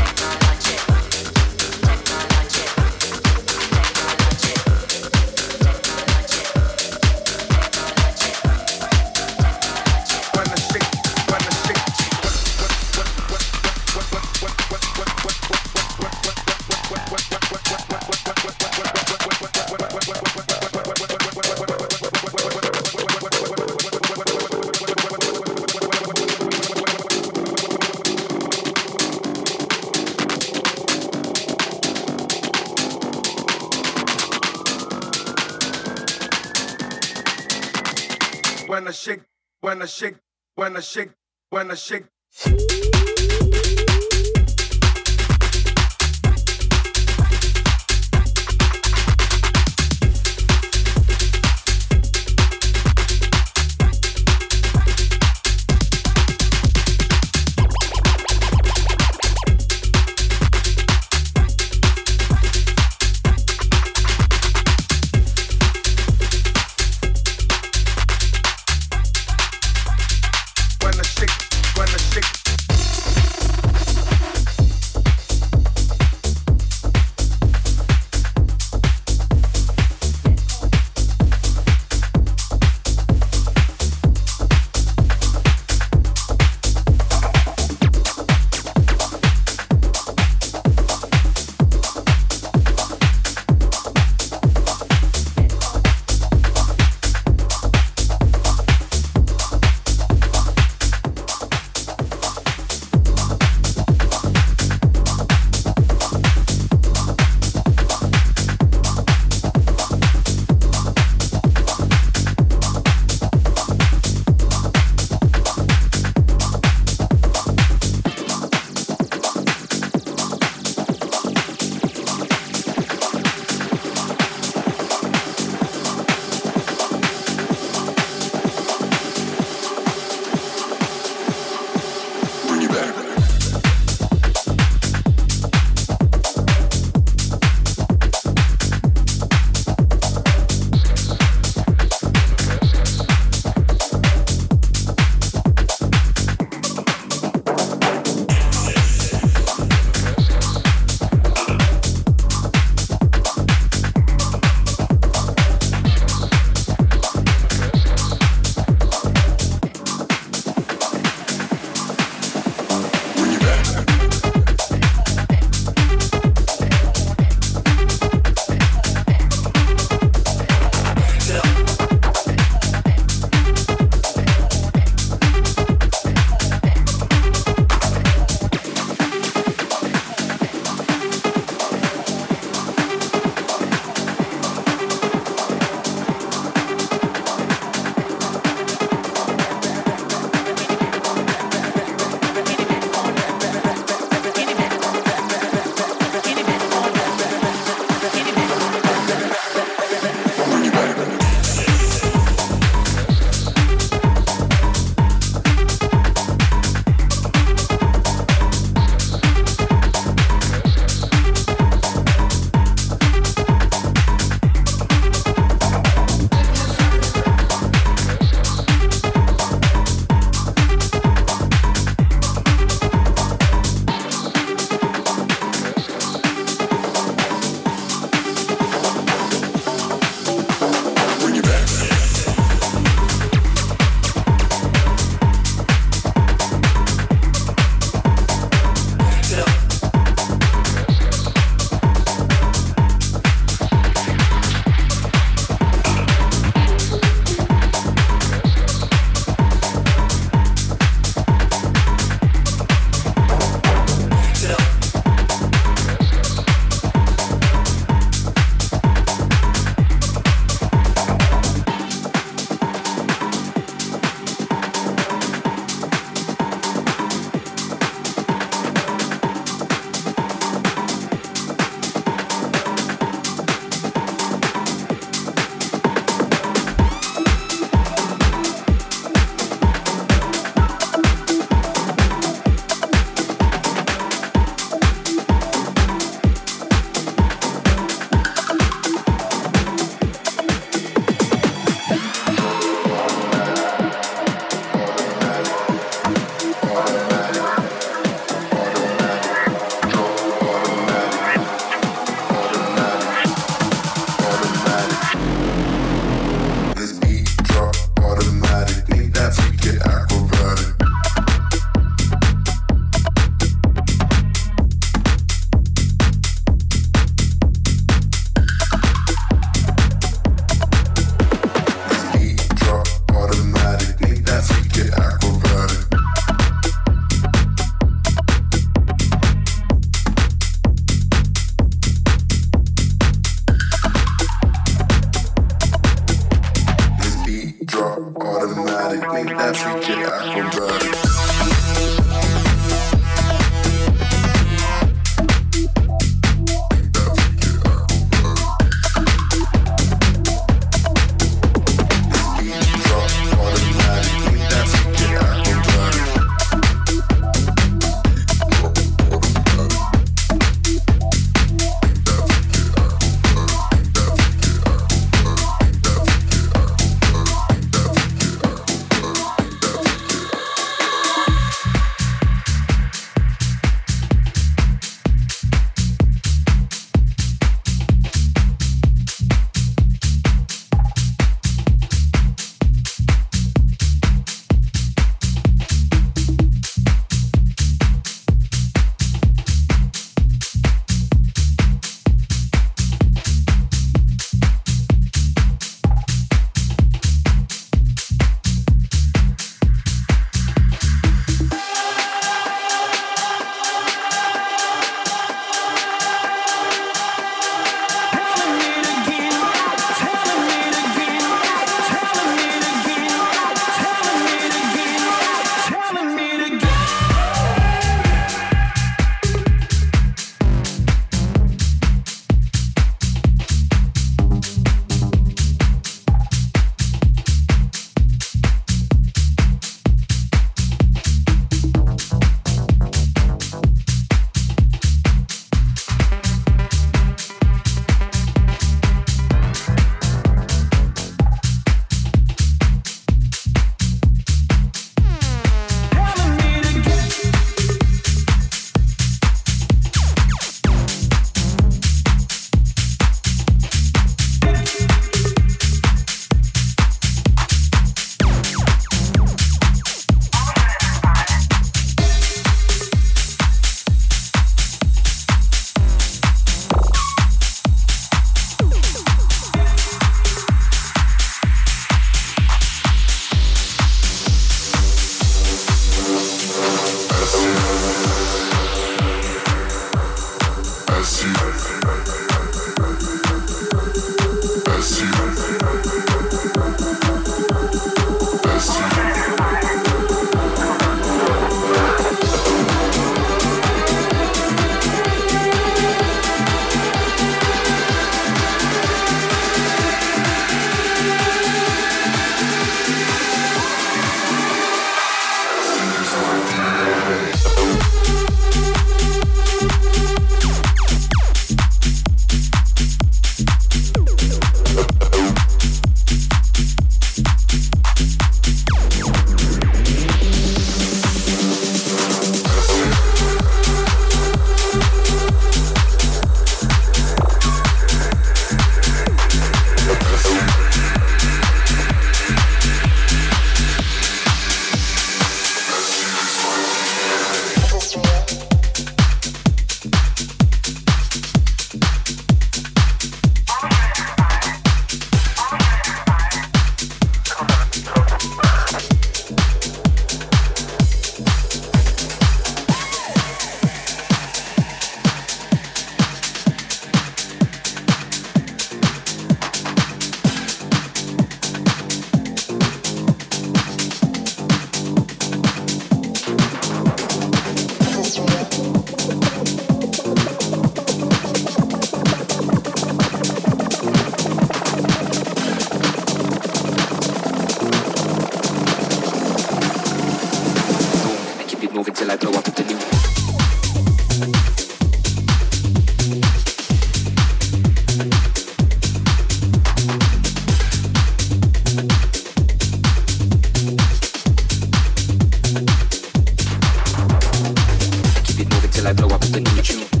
till I blow up the new tune.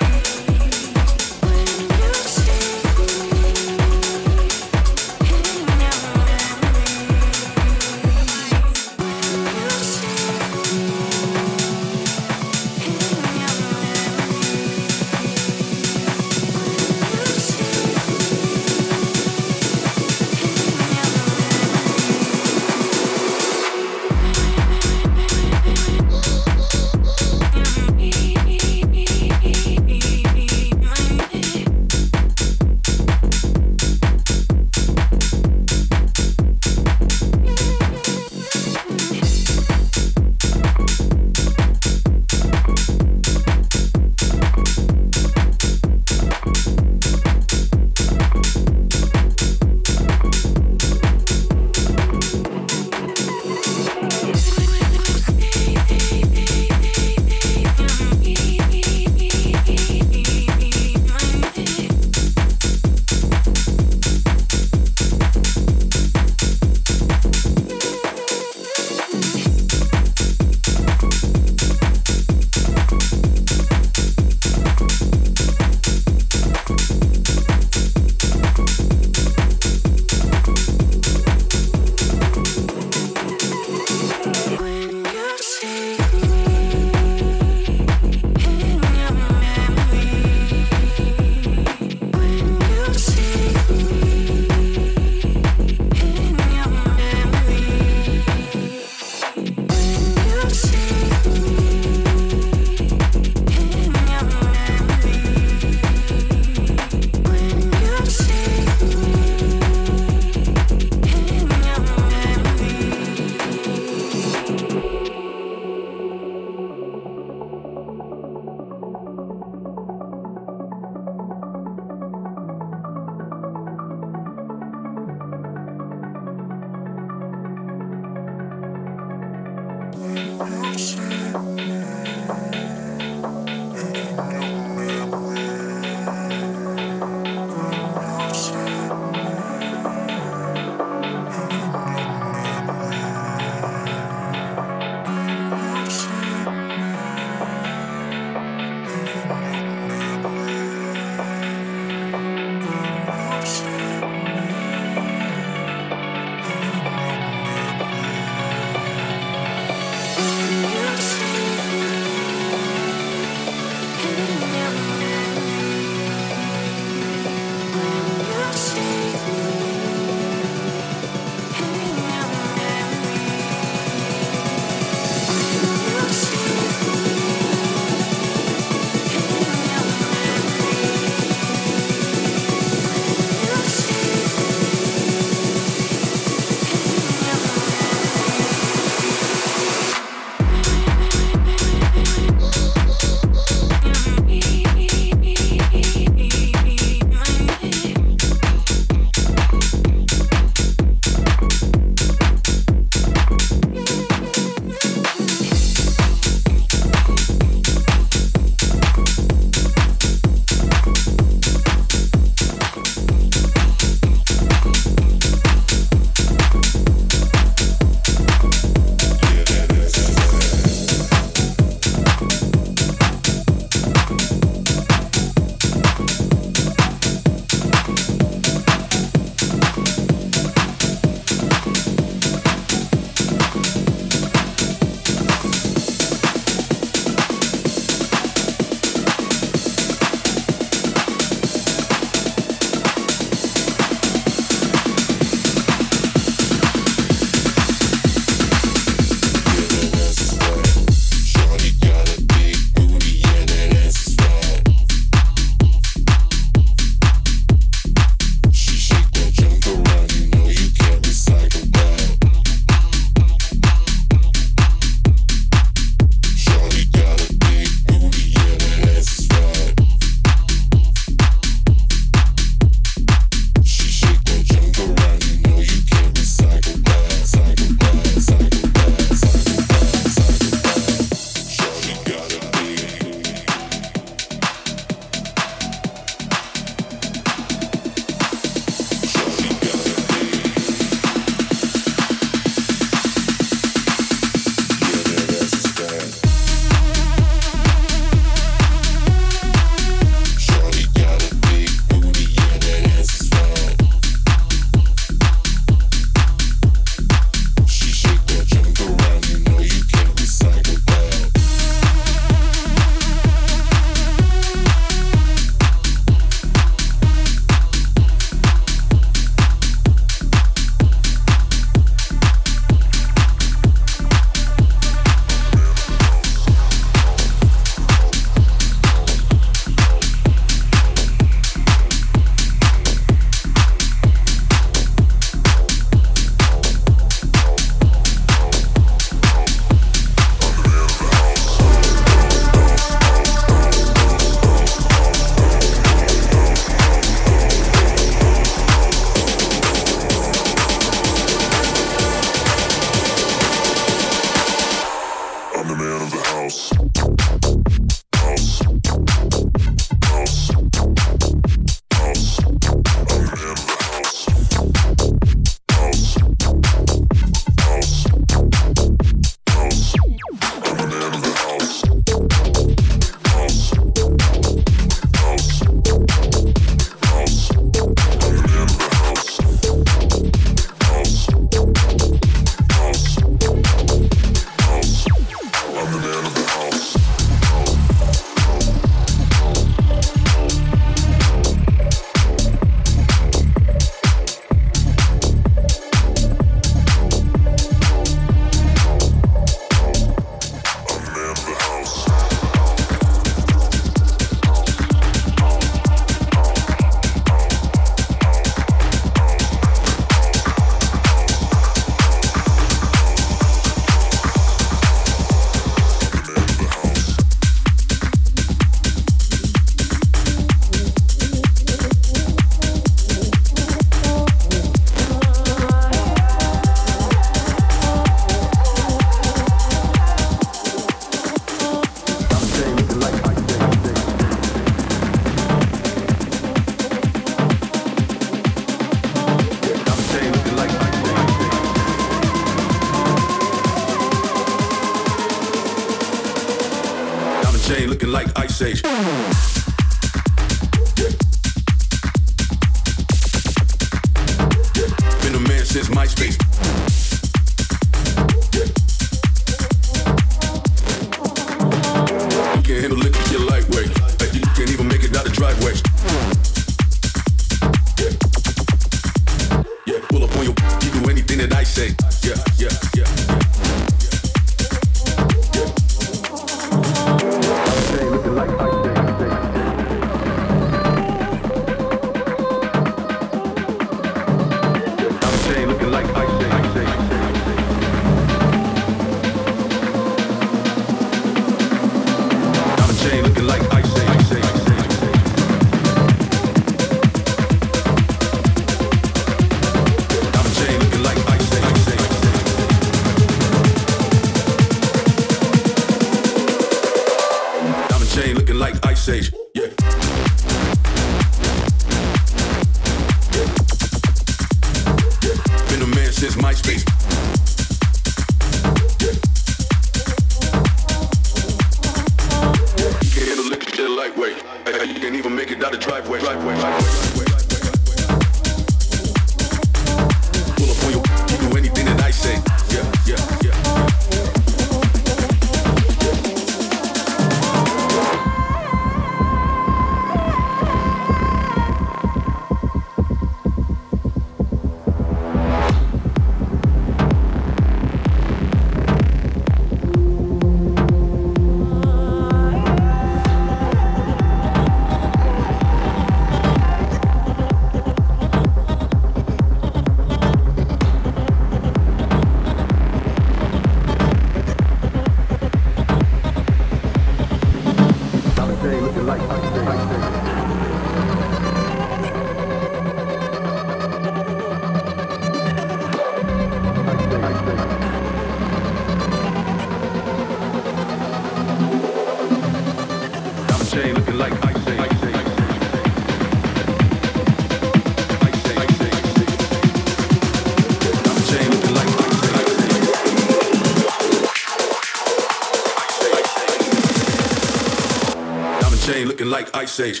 like Ice Age.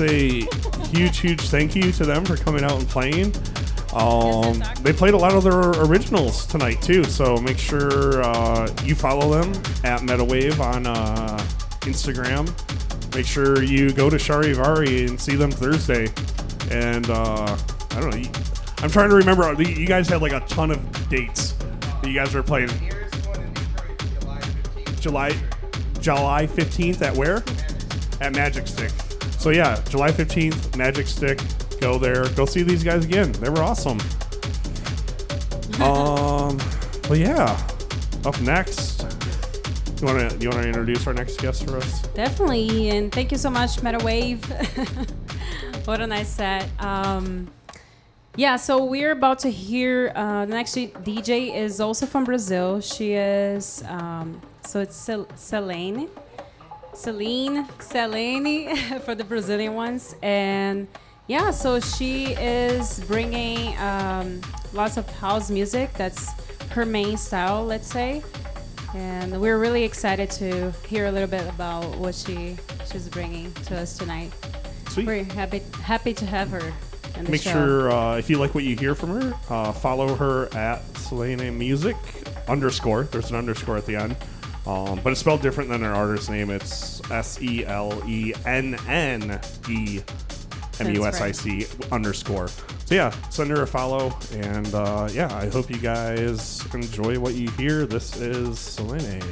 say huge, huge thank you to them for coming out and playing. Um, they played a lot of their originals tonight too, so make sure uh, you follow them at Metawave on uh, Instagram. Make sure you go to Charivari and see them Thursday. And uh, I don't know. I'm trying to remember. Uh, you guys had like a ton of dates that you guys were playing. July, July 15th at where? At Magic Stick. So yeah, July 15th, Magic Stick. Go there. Go see these guys again. They were awesome. *laughs* um, well, yeah. Up next, you want to you want to introduce our next guest for us? Definitely, and thank you so much, Metawave. *laughs* what a nice set. Um, yeah, so we're about to hear uh, the next DJ is also from Brazil. She is um, so it's Cel- Selene, Celine, Selene *laughs* for the Brazilian ones, and yeah, so she is bringing um, lots of house music. That's her main style, let's say. And we're really excited to hear a little bit about what she she's bringing to us tonight. Sweet. We're happy happy to have her. Make show. sure uh, if you like what you hear from her, uh, follow her at Selene Music underscore. There's an underscore at the end, um, but it's spelled different than her artist name. It's S E L E N N E M U S I C underscore. So yeah, send her a follow, and uh, yeah, I hope you guys enjoy what you hear. This is Selene.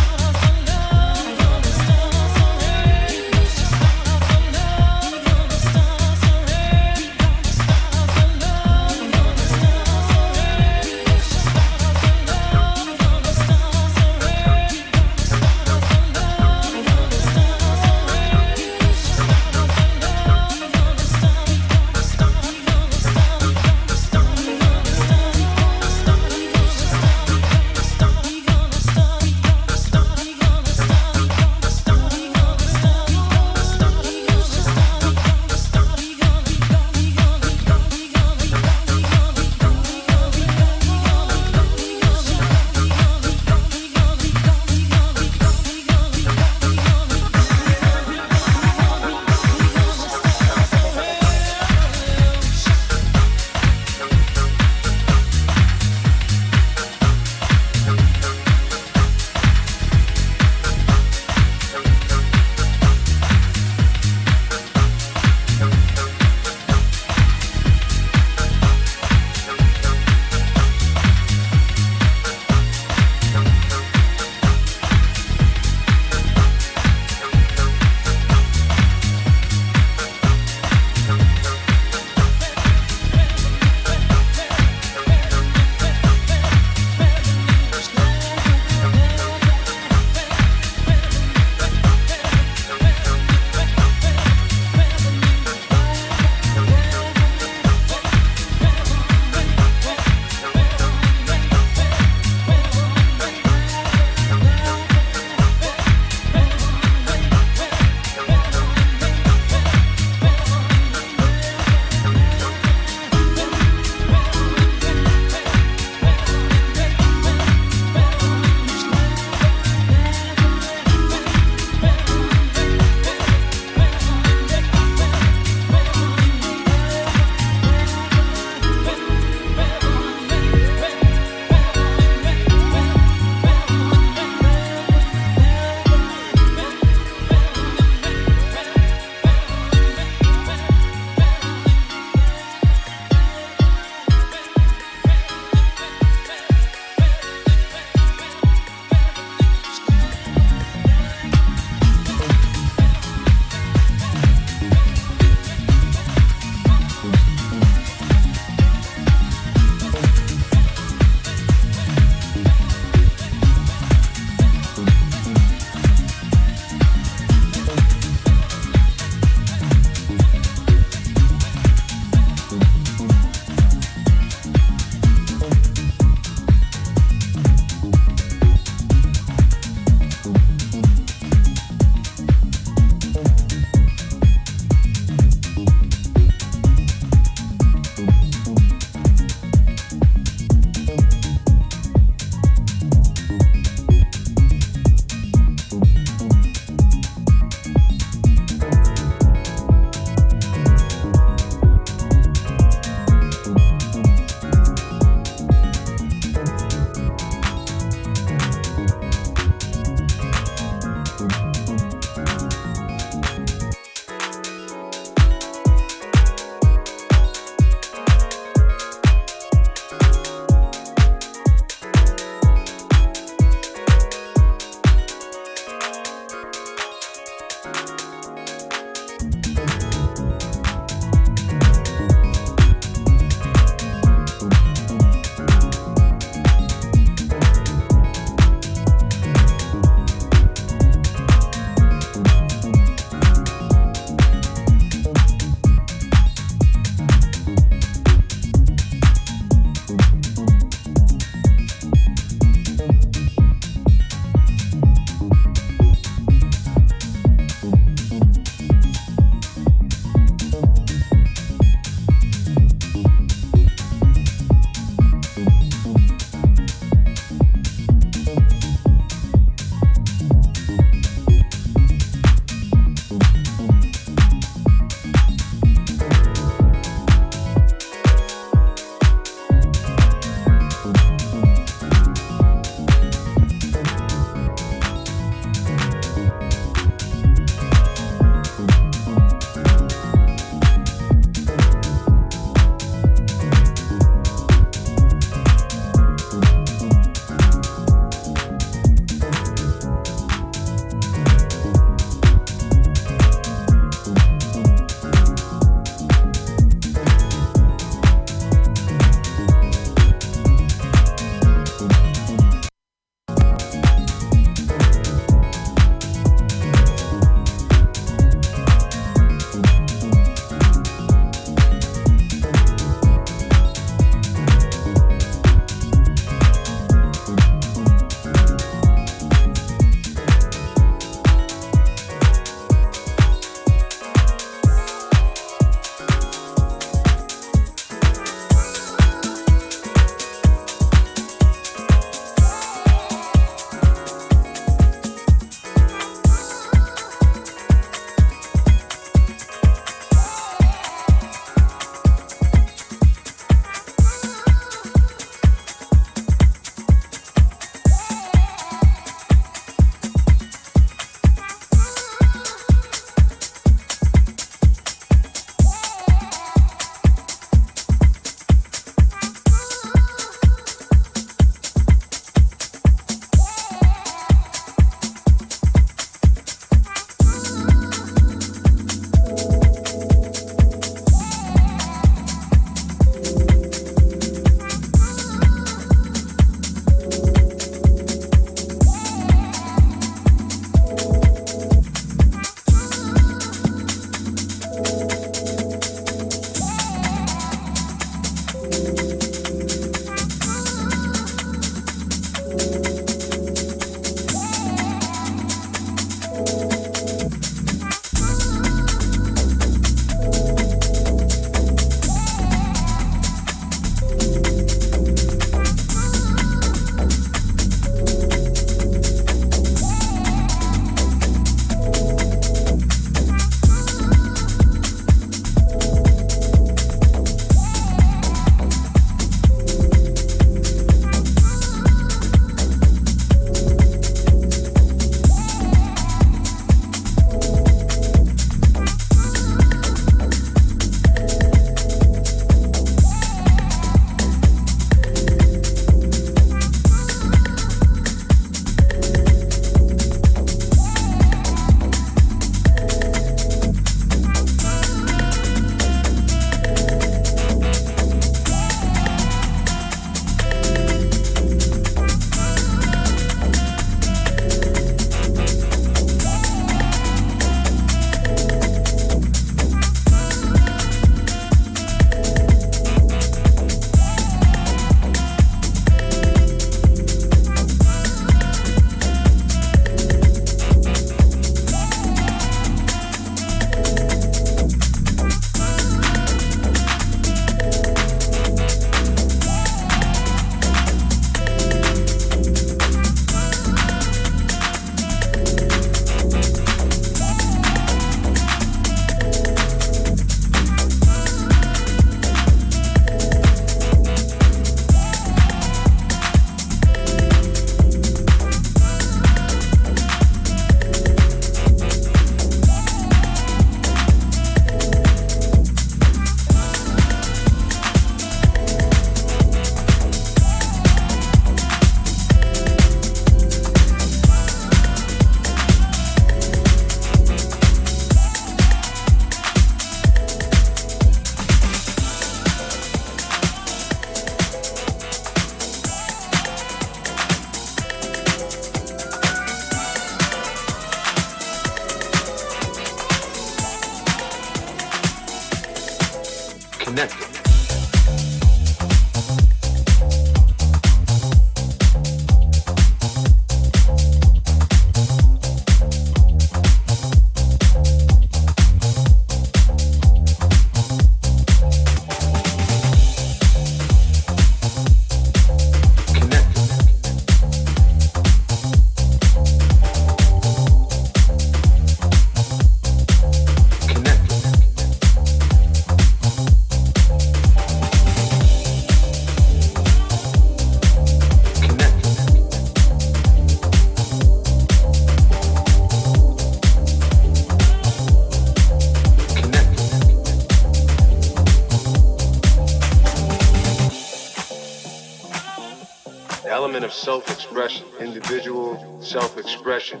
Of self-expression, individual self-expression.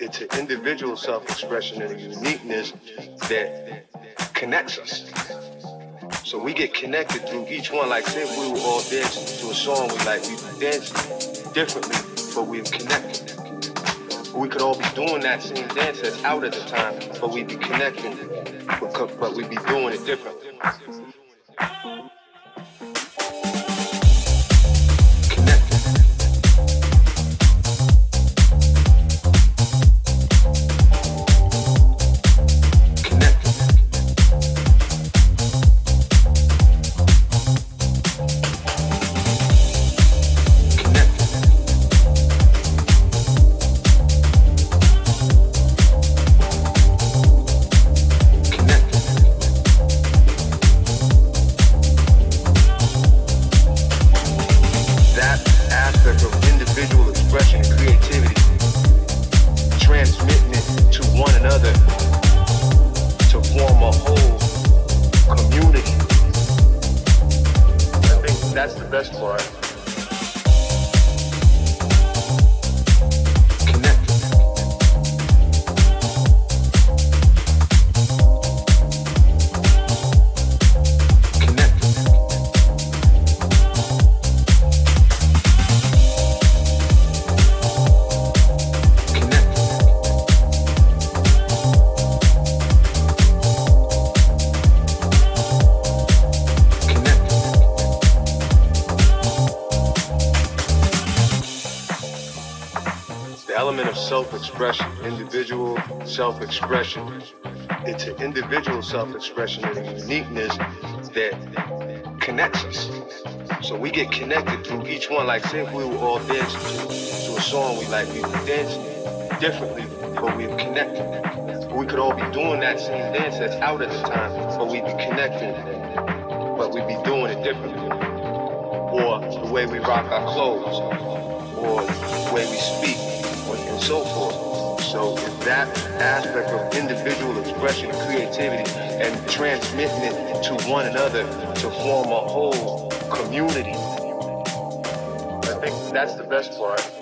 It's an individual self-expression and a uniqueness that connects us. So we get connected through each one. Like say we were all dancing to a song we like, we dance differently, but we're connected. We could all be doing that same dance that's out at the time, but we'd be connecting, but we'd be doing it differently. That's the best part. Of self-expression, individual self-expression. It's an individual self-expression and a uniqueness that connects us. So we get connected through each one. Like say if we were all dancing to, to a song we like, we would dance differently, but we would connect. We could all be doing that same dance that's out at the time, but we'd be connecting, but we'd be doing it differently. Or the way we rock our clothes, or the way we speak, so forth. So it's that aspect of individual expression, creativity, and transmitting it to one another to form a whole community. I think that's the best part.